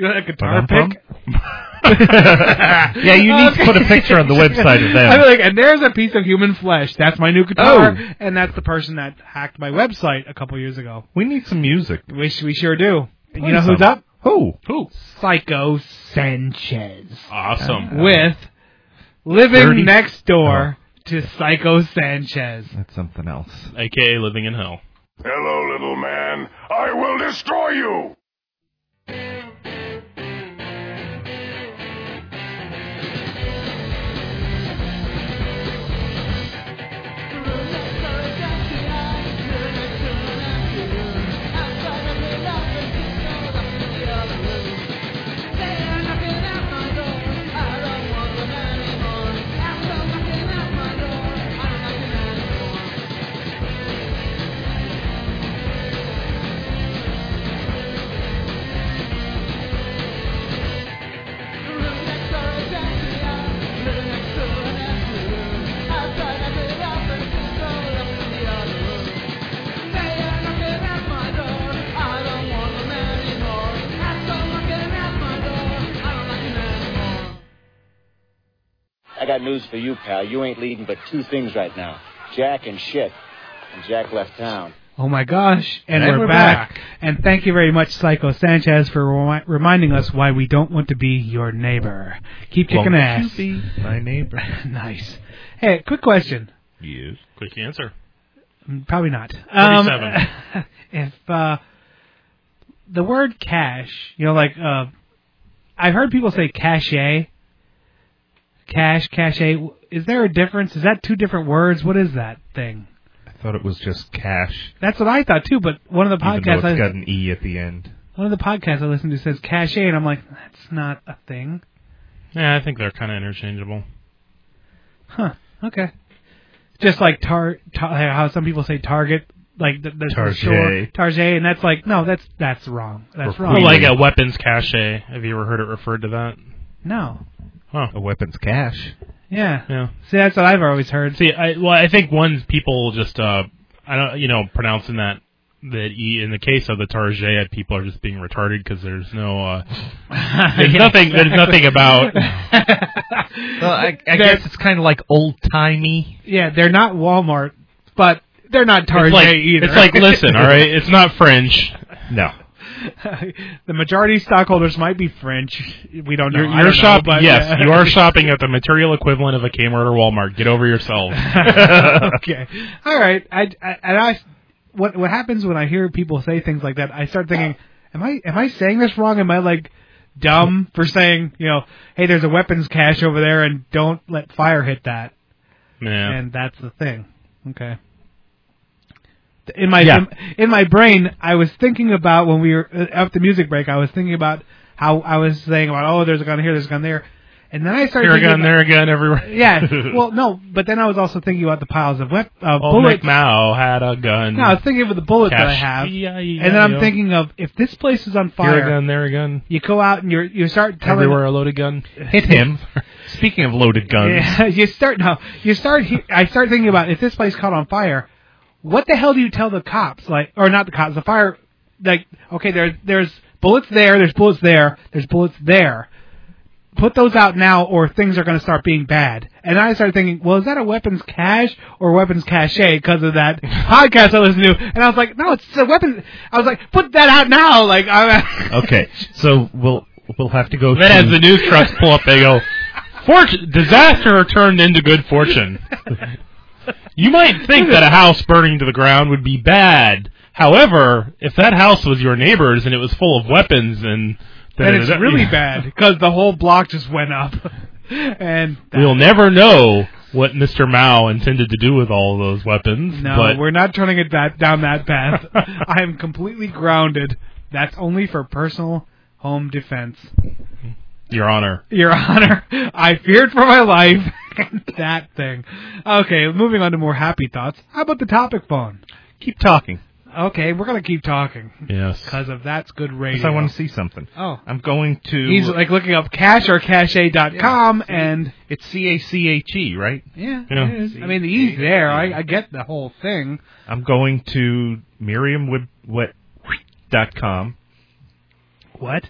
know that guitar pick? Yeah, you need to put a picture on the website of them. I feel like, and there's a piece of human flesh. That's my new guitar, Oh. and that's the person that hacked my website a couple years ago. We need some music. We we sure do. And you Play know who's some. up? Who? Who? Psycho Sanchez Awesome. Uh, with living Dirty- next door oh. to Psycho Sanchez. That's something else. AKA living in hell. Hello, little man. I will destroy you. News for you, pal. You ain't leading but two things right now Jack and shit. And Jack left town. Oh my gosh! And, And we're, we're back. back. And thank you very much, Psycho Sanchez, for remi- reminding us why we don't want to be your neighbor. Keep kicking Won't ass. you be my neighbor? nice. Hey, quick question. Yes. Quick answer. Mm, Probably not. Um, 47. if uh, the word cash, you know, like uh, I've heard people say cachet, cash, cachet. Is there a difference? Is that two different words? What is that thing? I thought it was just cash. That's what I thought too. But one of the Even though podcasts, it's I, got an E at the end. one of the podcasts I listen to says cachet, and I'm like, that's not a thing. Yeah, I think they're kind of interchangeable. Huh. Okay. Just like tar, tar how some people say target, like the, the, the Target. shore, target, and that's like no, that's that's wrong. That's Or wrong. Well, like a weapons cache. Have you ever heard it referred to that? no. Huh. A weapons cache. Yeah. Yeah. See, that's what I've always heard. See, I well, I think one people just uh, I don't, you know, pronouncing that that e in the case of the Target, people are just being retarded because there's no, uh, there's Yeah, nothing, there's nothing about. Well, I, I guess it's kind of like old timey. yeah, they're not Walmart, but they're not Target it's like, either. It's like, listen, all right, it's not French. No. the majority of stockholders might be French. We don't know. You're, you're don't know, shop- but yes, yeah. you are shopping at the material equivalent of a Kmart or Walmart. Get over yourself. okay. All right. I, I and I what what happens when I hear people say things like that? I start thinking, am I am I saying this wrong? Am I like dumb for saying, you know, hey, there's a weapons cache over there, and don't let fire hit that. Yeah. And that's the thing. Okay. In my Yeah. in, in my brain, I was thinking about when we were uh, after the music break. I was thinking about how I was saying about oh, there's a gun here, there's a gun there, and then I started Here again, about- there again, everywhere. Yeah. Well, no, but then I was also thinking about the piles of wep- uh, Old bullets. McMao had a gun. No, I was thinking of the bullets that I have, Yeah, yeah, and then I'm thinking of if this place is on fire, Here fire, again, there again. you go out and you you start telling Everywhere a loaded gun. Hit him. Speaking of loaded guns, Yeah, you start now. you start. He, I start thinking about if this place caught on fire, what the hell do you tell the cops? Like, or not the cops, the fire. Like, okay, there's there's bullets there, there's bullets there, there's bullets there. Put those out now, or things are going to start being bad. And I started thinking, well, is that a weapons cache or weapons cache because of that podcast I listened to? And I was like, no, it's a weapon. I was like, put that out now. Like, I'm okay, so we'll we'll have to go. Then to, as the news trucks pull up, they go, "Fortune, disaster turned into good fortune." you might think that a house burning to the ground would be bad. However, if that house was your neighbor's and it was full of weapons, and and it's really bad because the whole block just went up. and We'll never know what Mr. Mao intended to do with all of those weapons. no, we're not turning it back down that path. I am completely grounded. That's only for personal home defense. Your Honor. Your Honor, I feared for my life. that thing. Okay, moving on to more happy thoughts. How about the topic phone? Keep talking. Okay, we're gonna keep talking Yes. because of that's good radio. Because I want to see something. Oh. I'm going to. He's like looking up cash or cache.com Yeah, and It's C A C H E, right? yeah, Yeah. it is. I mean the E's there. I, I get the whole thing. I'm going to Merriam-Webster.com. What?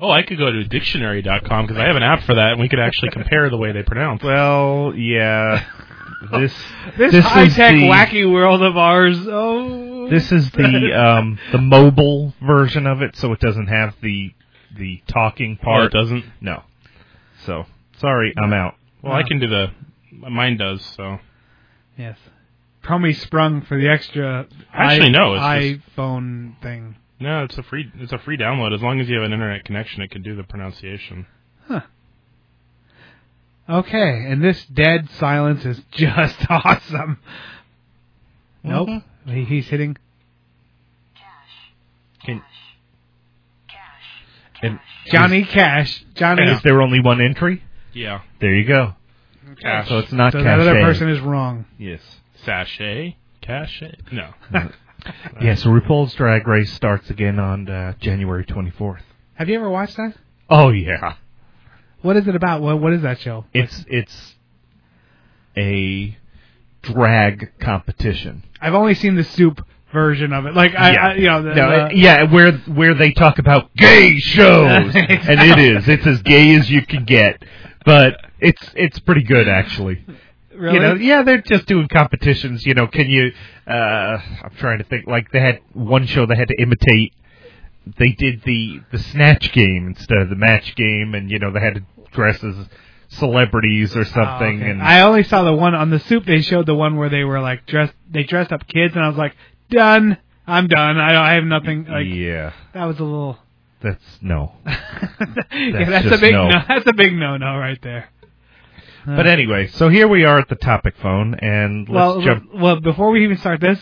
Oh, I could go to dictionary.com because I have an app for that, and we could actually compare the way they pronounce. Well, yeah. This This, is high tech the- wacky world of ours. Oh, This is the um the mobile version of it, so it doesn't have the the talking Oh, part. it doesn't. No. So sorry, I'm out. Well, I can do the. Mine does. So yes. Promi sprung for the extra. Actually, i- no, it's iPhone thing. No, it's a free. It's a free download as long as you have an internet connection. It can do the pronunciation. Huh. Okay, and this dead silence is just awesome. Nope, Mm-hmm. he, he's hitting. Cash. Can, Cash. and Johnny Cash. Johnny. is there only one entry? Yeah. There you go. Cash. So it's not so that other person is wrong. Yes. Sachet. Cachet. No. Yeah, so RuPaul's Drag Race starts again on uh, January 24th. Have you ever watched that? Oh yeah. What is it about? What What is that show? It's it's a drag competition. I've only seen the soup version of it. Like I, yeah. I you know, the, No, the- yeah, where where they talk about gay shows, and it is. It's as gay as you can get, but it's it's pretty good actually. Really? You know, yeah, they're just doing competitions. You know, can you? Uh, I'm trying to think. Like they had one show they had to imitate. They did the the snatch game instead of the match game, and you know they had to dress as celebrities or something. Oh, okay. And I only saw the one on the soup. They showed the one where they were like dressed. They dressed up kids, and I was like, done. I'm done. I, I have nothing. Like yeah, that was a little. that's no. yeah, that's a big no. no. That's a big no no right there. But anyway, so here we are at the topic phone, and let's well, jump. well, before we even start this,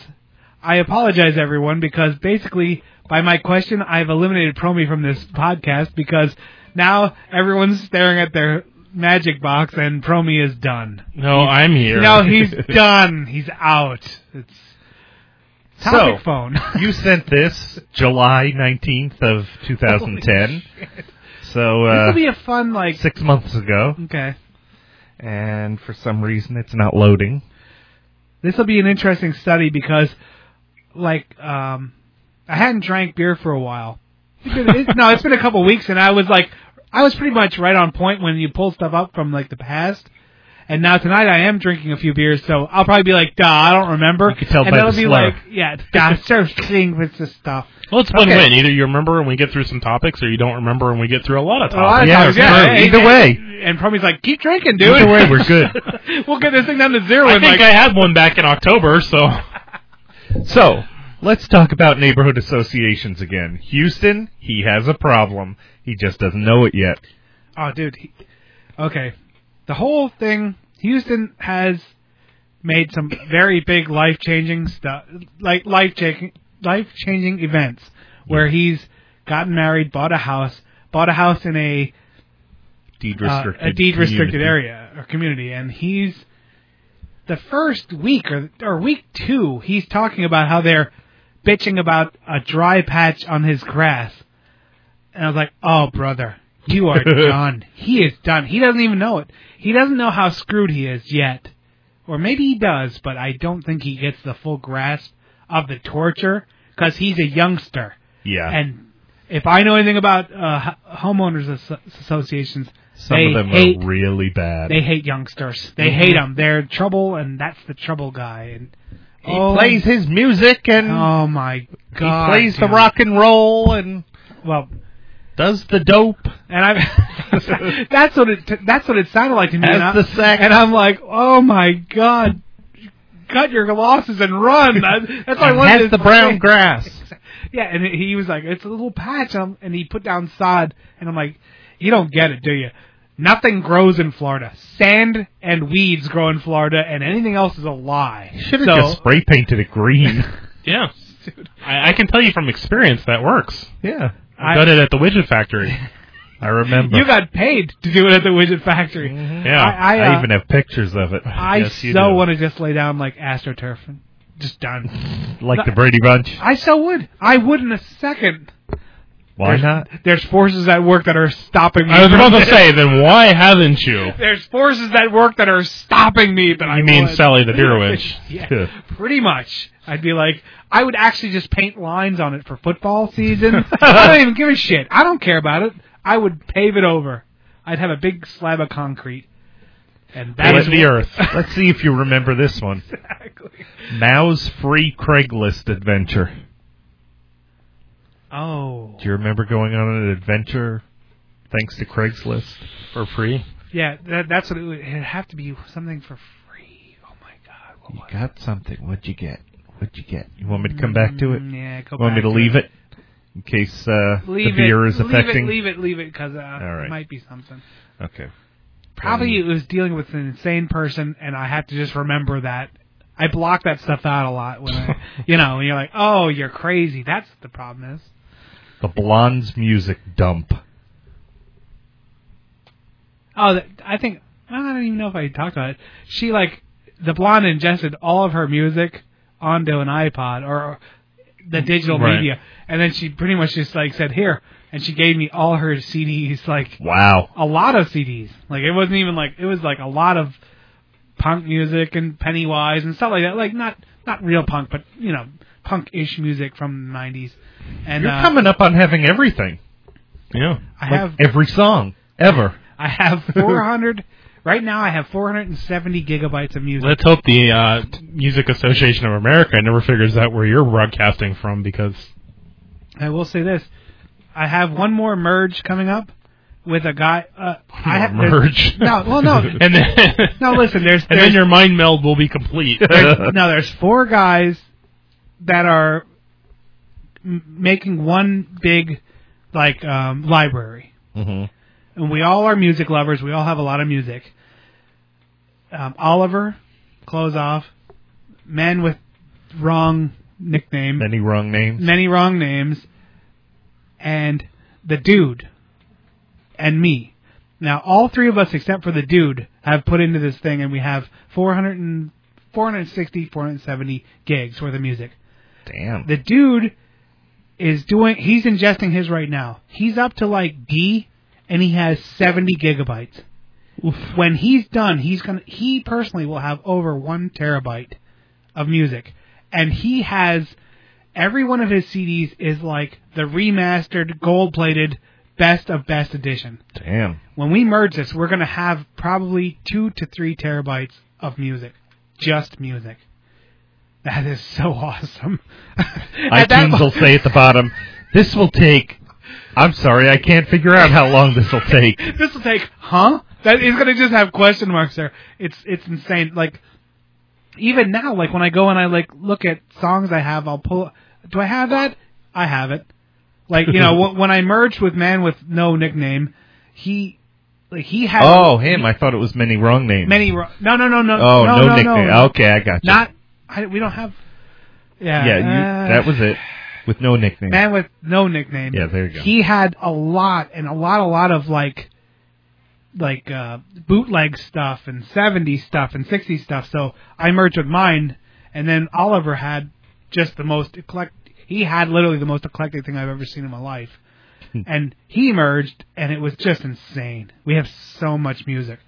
I apologize everyone because basically by my question I've eliminated Promi from this podcast because now everyone's staring at their magic box and Promi is done. No, I'm here. No, he's done. He's out. It's topic So, phone. you sent this July 19th of 2010. So this uh, will be a fun like. six months ago, Okay, and for some reason it's not loading. this will be an interesting study because, like, um, I hadn't drank beer for a while. No, it's been a couple weeks, and I was like, I was pretty much right on point when you pull stuff up from like the past. And now tonight I am drinking a few beers, so I'll probably be like, "Duh, I don't remember." You can tell and by that'll the be slur. like, "Yeah, duh, start sing with this stuff." Well, it's Okay. win-win. Either you remember and we get through some topics, or you don't remember and we get through a lot of A lot topics. of Yeah, true. yeah. hey, Either way. and Promi's like, "Keep drinking, dude." Either way, we're good. we'll get this thing down to zero. I in think like, I had one back in October, so So let's talk about neighborhood associations again. Houston, he has a problem. He just doesn't know it yet. Oh, dude. He, okay. The whole thing, Houston has made some very big life changing stuff, like life changing life changing events, where he's gotten married, bought a house, bought a house in a Deed uh, restricted. a deed restricted area or community, and he's the first week or or week two, he's talking about how they're bitching about a dry patch on his grass, and I was like, oh brother, you are done. He is done. He doesn't even know it. He doesn't know how screwed he is yet, or maybe he does, but I don't think he gets the full grasp of the torture because he's a youngster. Yeah. And if I know anything about uh, homeowners associations, Some of them hate are really bad. they hate youngsters. They Mhm. hate them. They're trouble, and that's the trouble guy. And he plays his music and oh my god, he plays the rock and roll and Well, does the dope. and I that's what it that's what it sounded like to me. Has and, I, the sex. and I'm like, oh my god, cut your losses and run. That- That's what I wanted has the brown say. grass. Yeah, and he was like, it's a little patch, um, and he put down sod, and I'm like, you don't get it, do you? Nothing grows in Florida. Sand and weeds grow in Florida, and anything else is a lie. Should have So- just spray painted it green. yeah. I, I can tell you from experience that works. yeah. I- I've done it at the Widget Factory. I remember. You got paid to do it at the Widget Factory. Yeah. I, I, I uh, even have pictures of it. I yes, so want to just lay down like AstroTurf and just done. like the Brady Bunch. I so would. I would in a second. Why There's- not? There's forces at work that are stopping me. I was from about to say, then why haven't you? There's forces at work that are stopping me, but I mean would. Sally the Beer Witch? yeah, pretty much. I'd be like, I would actually just paint lines on it for football season. I don't even give a shit. I don't care about it. I would pave it over. I'd have a big slab of concrete, and that Let- is what- Let's see if you remember this one. exactly. Mao's free Craigslist adventure. Oh, Do you remember going on an adventure thanks to Craigslist for free? yeah. That, that's what it would it'd have to be something for free. Oh my god. What You was got something. What'd you get? What'd you get? You want me to come back to it? Mm, yeah, go You want me back to to leave it. it in case uh, Leave the beer it, is leave affecting? It, leave it, leave it, because uh, right. it might be something. Okay. Probably it was dealing with an insane person, and I have to just remember that. I block that stuff out a lot when I, you know, when you're like, oh, you're crazy. That's what the problem is. The Blonde's music dump. Oh, I think I don't even know if I talked about it. She like the blonde ingested all of her music onto an iPod or the digital Right. media, and then she pretty much just like said here, and she gave me all her CDs, like Wow. a lot of CDs. Like it wasn't even like it was like a lot of punk music and Pennywise and stuff like that. Like not not real punk, but you know punk-ish music from the '90s. And You're uh, coming up on having everything. Yeah. I Like have every song ever. I have 400 right now. I have 470 gigabytes of music. Let's hope the uh, Music Association of America never figures out where you're broadcasting from because I will say this: I have one more merge coming up with a guy. Uh, I have merge. No, well, no, and then no. Listen, there's, and then your mind meld will be complete. there's, no, there's four guys that are m- making one big like um, library, hmm and we all are music lovers. We all have a lot of music. Um, Oliver, close off, man with wrong nickname, Many wrong names. many wrong names, and the dude, and me. Now, all three of us, except for the dude, have put into this thing, and we have 400 and, 460, 470 gigs worth of music. Damn. The dude is doing, he's ingesting his right now. He's up to like D, and he has 70 gigabytes. When he's done, he's gonna, he personally will have over one terabyte of music. And he has, every one of his CDs is like the remastered, gold plated, best of best edition. Damn. When we merge this, we're gonna have probably two to three terabytes of music. Just music. That is so awesome. iTunes will say at the bottom, "This will take." I'm sorry, I can't figure out how long this will take. this will take, huh? That is gonna just have question marks there. It's it's insane. Like even now, like when I go and I like look at songs I have, I'll pull. Do I have that? I have it. Like you know, wh- when I merged with man with no nickname, he like he had Oh, him! I thought it was many wrong names. many. ro- No, no, no, no. Oh, no, no, no, nickname. no. Okay, I got you. Not. I, we don't have. Yeah. yeah, you, uh, that was it. With no nickname. man with no nickname. Yeah, there you go. He had a lot and a lot, a lot of like, like uh, bootleg stuff and '70s stuff and '60s stuff. So I merged with mine, and then Oliver had just the most eclectic. He had literally the most eclectic thing I've ever seen in my life, and he merged, and it was just insane. We have so much music,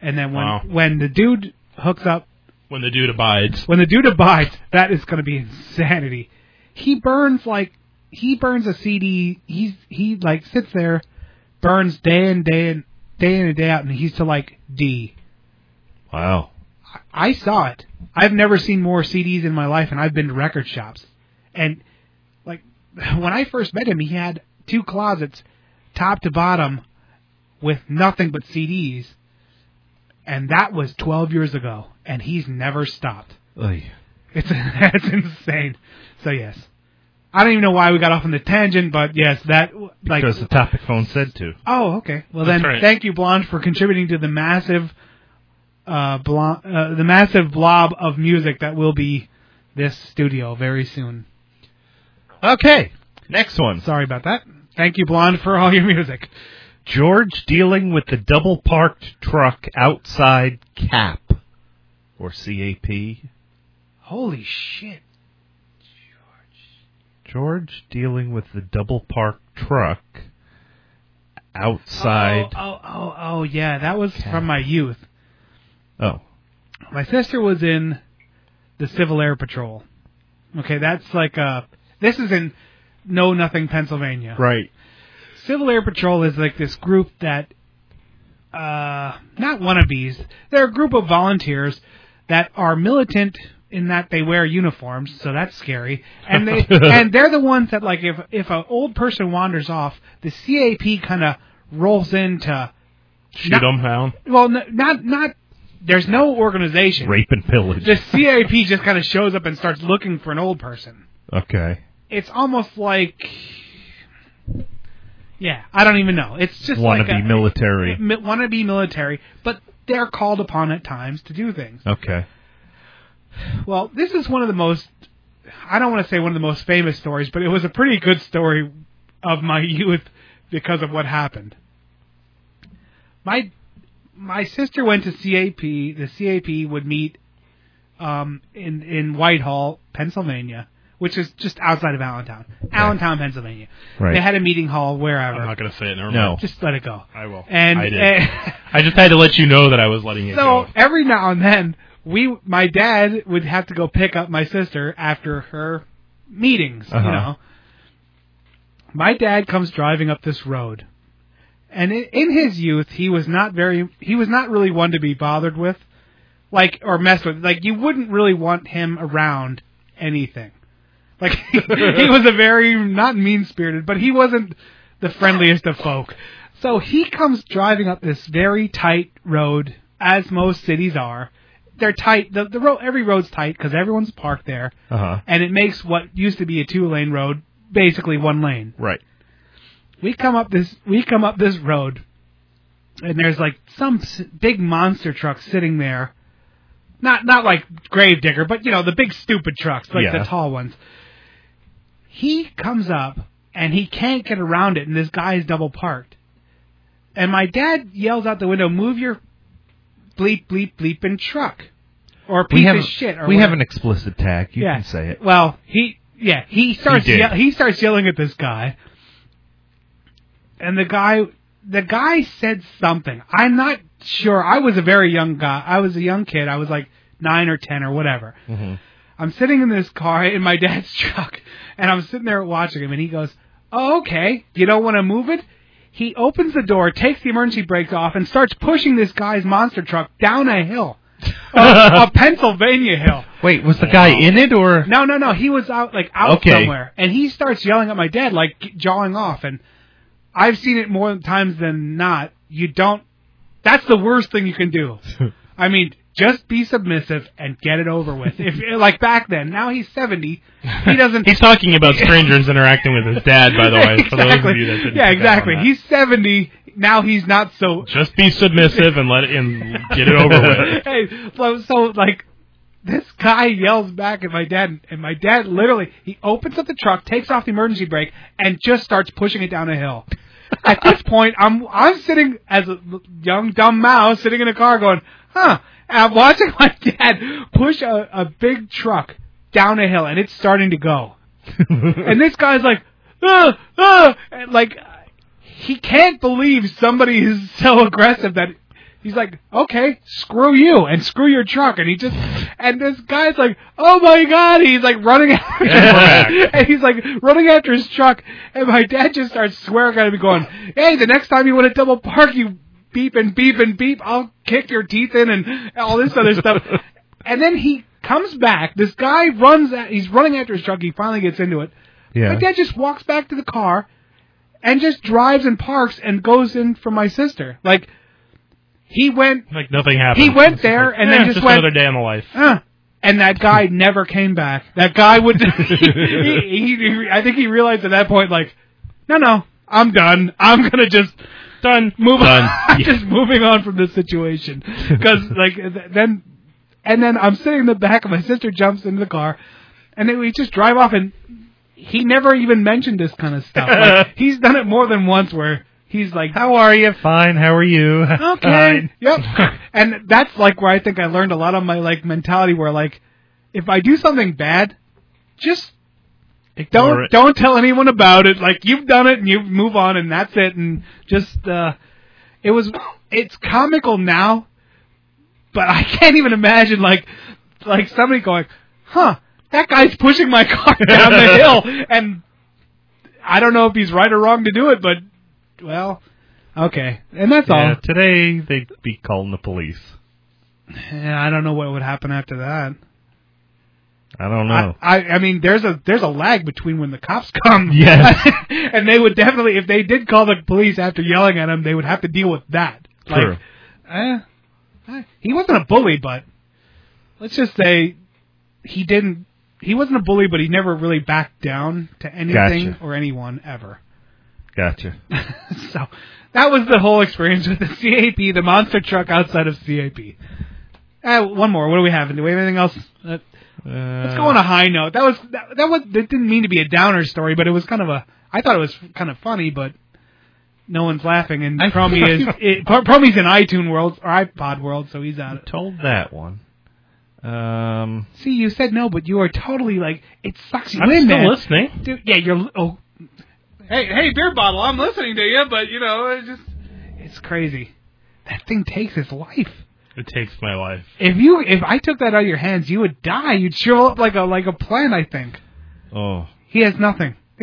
and then when Wow. when the dude hooks up when the dude abides. when the dude abides, that is going to be insanity. He burns like he burns a CD. He's he like sits there, burns day in day in day in and day out, and he's to like D. Wow. I saw it. I've never seen more CDs in my life, and I've been to record shops. And like when I first met him, he had two closets, top to bottom, with nothing but CDs. And that was 12 years ago, and he's never stopped. Oy. It's that's insane. So yes, I don't even know why we got off on the tangent, but yes, that like Because the topic phone said to. Oh, okay. Well That's then, right. thank you, Blonde, for contributing to the massive, uh, blo- uh, the massive blob of music that will be this studio very soon. Okay, next one. Sorry about that. Thank you, Blonde, for all your music. George dealing with the double parked truck outside CAP or CAP. Holy shit. George George dealing with the double parked truck outside. Oh, oh, oh, oh, yeah. That was from my youth. Oh. My sister was in the Civil Air Patrol. Okay, that's like uh This is in Know Nothing, Pennsylvania. Right. Civil Air Patrol is like this group that, uh, not wannabes. They're a group of volunteers that are militant in that they wear uniforms, so that's scary. And they and they're the ones that like if if an old person wanders off, the CAP kind of rolls in to Shoot Not- them down. well, not not. There's no organization. Rape and pillage. The CAP just kind of shows up and starts looking for an old person. Okay. It's almost like, yeah, I don't even know. It's just Wanna like be a- military. want to be military, but they're called upon at times to do things. Okay. Well, this is one of the most. I don't want to say one of the most famous stories, but it was a pretty good story of my youth because of what happened. My my sister went to CAP. The CAP would meet um, in in Whitehall, Pennsylvania, which is just outside of Allentown, Allentown, Pennsylvania. Right. They had a meeting hall wherever. I'm not going to say it. Never No. mind. Just let it go. I will. And I did. eh, I just had to let you know that I was letting it so go. every now and then, we, my dad would have to go pick up my sister after her meetings. Uh-huh. You know, my dad comes driving up this road, and in, in his youth, he was not very, he was not really one to be bothered with, like or mess with. Like you wouldn't really want him around anything. Like he, he was a very not mean spirited, but he wasn't the friendliest of folk. So he comes driving up this very tight road, as most cities are. They're tight. The, the road, every road's tight because everyone's parked there, Uh huh. and it makes what used to be a two lane road basically one lane. Right. We come up this we come up this road, and there's like some s- big monster truck sitting there. Not not like Gravedigger, but you know the big stupid trucks, like Yeah. the tall ones. He comes up and he can't get around it, and this guy is double parked. And my dad yells out the window, "Move your bleep bleep bleeping truck, or piece of shit." Or we have an explicit tag. You yeah. can say it. Well, he yeah he starts did. ye- he starts yelling at this guy, and the guy the guy said something. I'm not sure. I was a very young guy. I was a young kid. I was like nine or ten or whatever. Mm-hmm. I'm sitting in this car in my dad's truck, and I'm sitting there watching him, and he goes, "Oh, okay. You don't want to move it." He opens the door, takes the emergency brakes off, and starts pushing this guy's monster truck down a hill, a, a Pennsylvania hill. Wait, was the guy in it or? No, no, no. He was out like out Okay. somewhere, and he starts yelling at my dad, like jawing off. And I've seen it more times than not. You don't. That's the worst thing you can do. I mean, just be submissive and get it over with. If like back then, now he's seventy. He doesn't. He's talking about strangers interacting with his dad, by the way. For those of exactly. you that didn't yeah, pick up on exactly. He's seventy now. He's not so. Just be submissive and let it and get it over with. hey, so, so like this guy yells back at my dad, and my dad literally he opens up the truck, takes off the emergency brake, and just starts pushing it down a hill. At this point, I'm I'm sitting as a young dumb mouse sitting in a car going, huh? I'm watching my dad push a, a big truck down a hill, and it's starting to go. and this guy's like, ah, ah, and like he can't believe somebody is so aggressive that he's like, okay, screw you and screw your truck, and he just and this guy's like, oh my god, he's like running after, and he's like running after his truck, and my dad just starts swearing at him, going, hey, the next time you want to double park, you beep and beep and beep, I'll kick your teeth in and all this other stuff, and then he comes back. This guy runs, at, he's running after his truck. He finally gets into it. Yeah. My dad just walks back to the car and just drives and parks and goes in for my sister. Like he went, Like nothing happened. he went It's there like, and eh, then just, just went. another day in the life. "Huh." and that guy never came back. That guy would. he, he, he, I think he realized at that point, like, no, no, I'm done. I'm gonna just Done. move Done. on. Yeah. just moving on from this situation because like th- then and then I'm sitting in the back and my sister jumps into the car and then we just drive off and he never even mentioned this kind of stuff. Like, he's done it more than once where he's like, How are you? Fine. How are you? okay, Fine. yep. and that's like where I think I learned a lot of my like mentality where like, if I do something bad, just Ignore don't it. don't tell anyone about it. Like you've done it and you move on and that's it. And just uh, it was it's comical now, but I can't even imagine like like somebody going, huh, that guy's pushing my car down the hill, and I don't know if he's right or wrong to do it, but well, okay, and that's Yeah, all. today they'd be calling the police. Yeah, I don't know what would happen after that. I don't know. I, I I mean, there's a there's a lag between when the cops come. Yes. and they would definitely, if they did call the police after yelling at him, they would have to deal with that. True. eh, eh, he wasn't a bully, but let's just say he didn't. He wasn't a bully, but he never really backed down to anything Gotcha. or anyone ever. Gotcha. so that was the whole experience with the CAP, the monster truck outside of CAP. Uh, one more. What do we have? Do we have anything else? Uh, let's go on a high note. That was that, that was that didn't mean to be a downer story, but it was kind of a. I thought it was kind of funny, but no one's laughing. And Promi is it, Promi's in iTunes world or iPod world, so he's out. Told that one. Um, See, you said no, but you are totally like it sucks you I'm in, still man. listening. Dude, yeah, you're. Oh, hey, hey, beer bottle, I'm listening to you, but you know, it's just it's crazy. That thing takes its life. It takes my life. If you, if I took that out of your hands, you would die. You'd shrivel up like a like a plant. I think oh, he has nothing.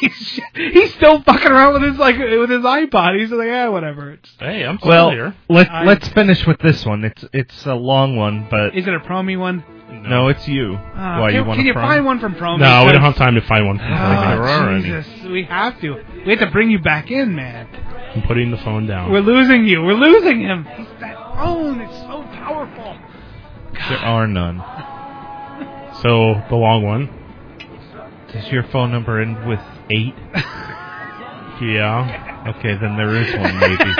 he's, he's still fucking around with his like with his iPod. He's like, yeah, whatever. It's, Hey, I'm still well, here. let I- let's finish with this one. It's it's a long one, but is it a Promi one? no, it's you. Uh, Why can you want can to you find one from Promi? No, we don't have time to find one. From Oh, there are any. We have to. We have to bring you back in, man. I'm putting the phone down. We're losing you. We're losing him. It's so powerful. There are none. So the long one. Does your phone number end with eight? Yeah. Okay, then there is one maybe.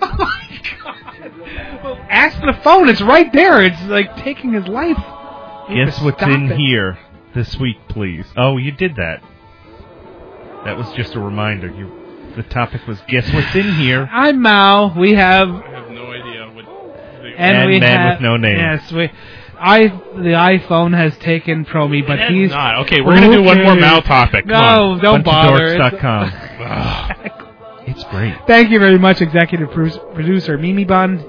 oh my god. Well, ask the phone. It's right there. It's like taking his life. Guess what's in it. here this week, please. Oh, you did that. That was just a reminder. You, the topic was guess what's in here. I'm Mao. We have I have no idea what. and, And we man have with no name. Yes, we. I the iPhone has taken Promi, but It he's not. Okay, we're gonna do one more Okay. Mal topic. Come No, on. don't bother. Bunchofdorks.com. Ugh. It's great. Thank you very much, executive producer Mimi Bun.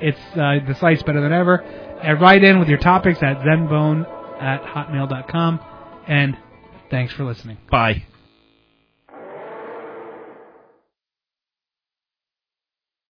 It's uh, the site's better than ever. And write in with your topics at zenbone at hotmail.com. And thanks for listening. Bye.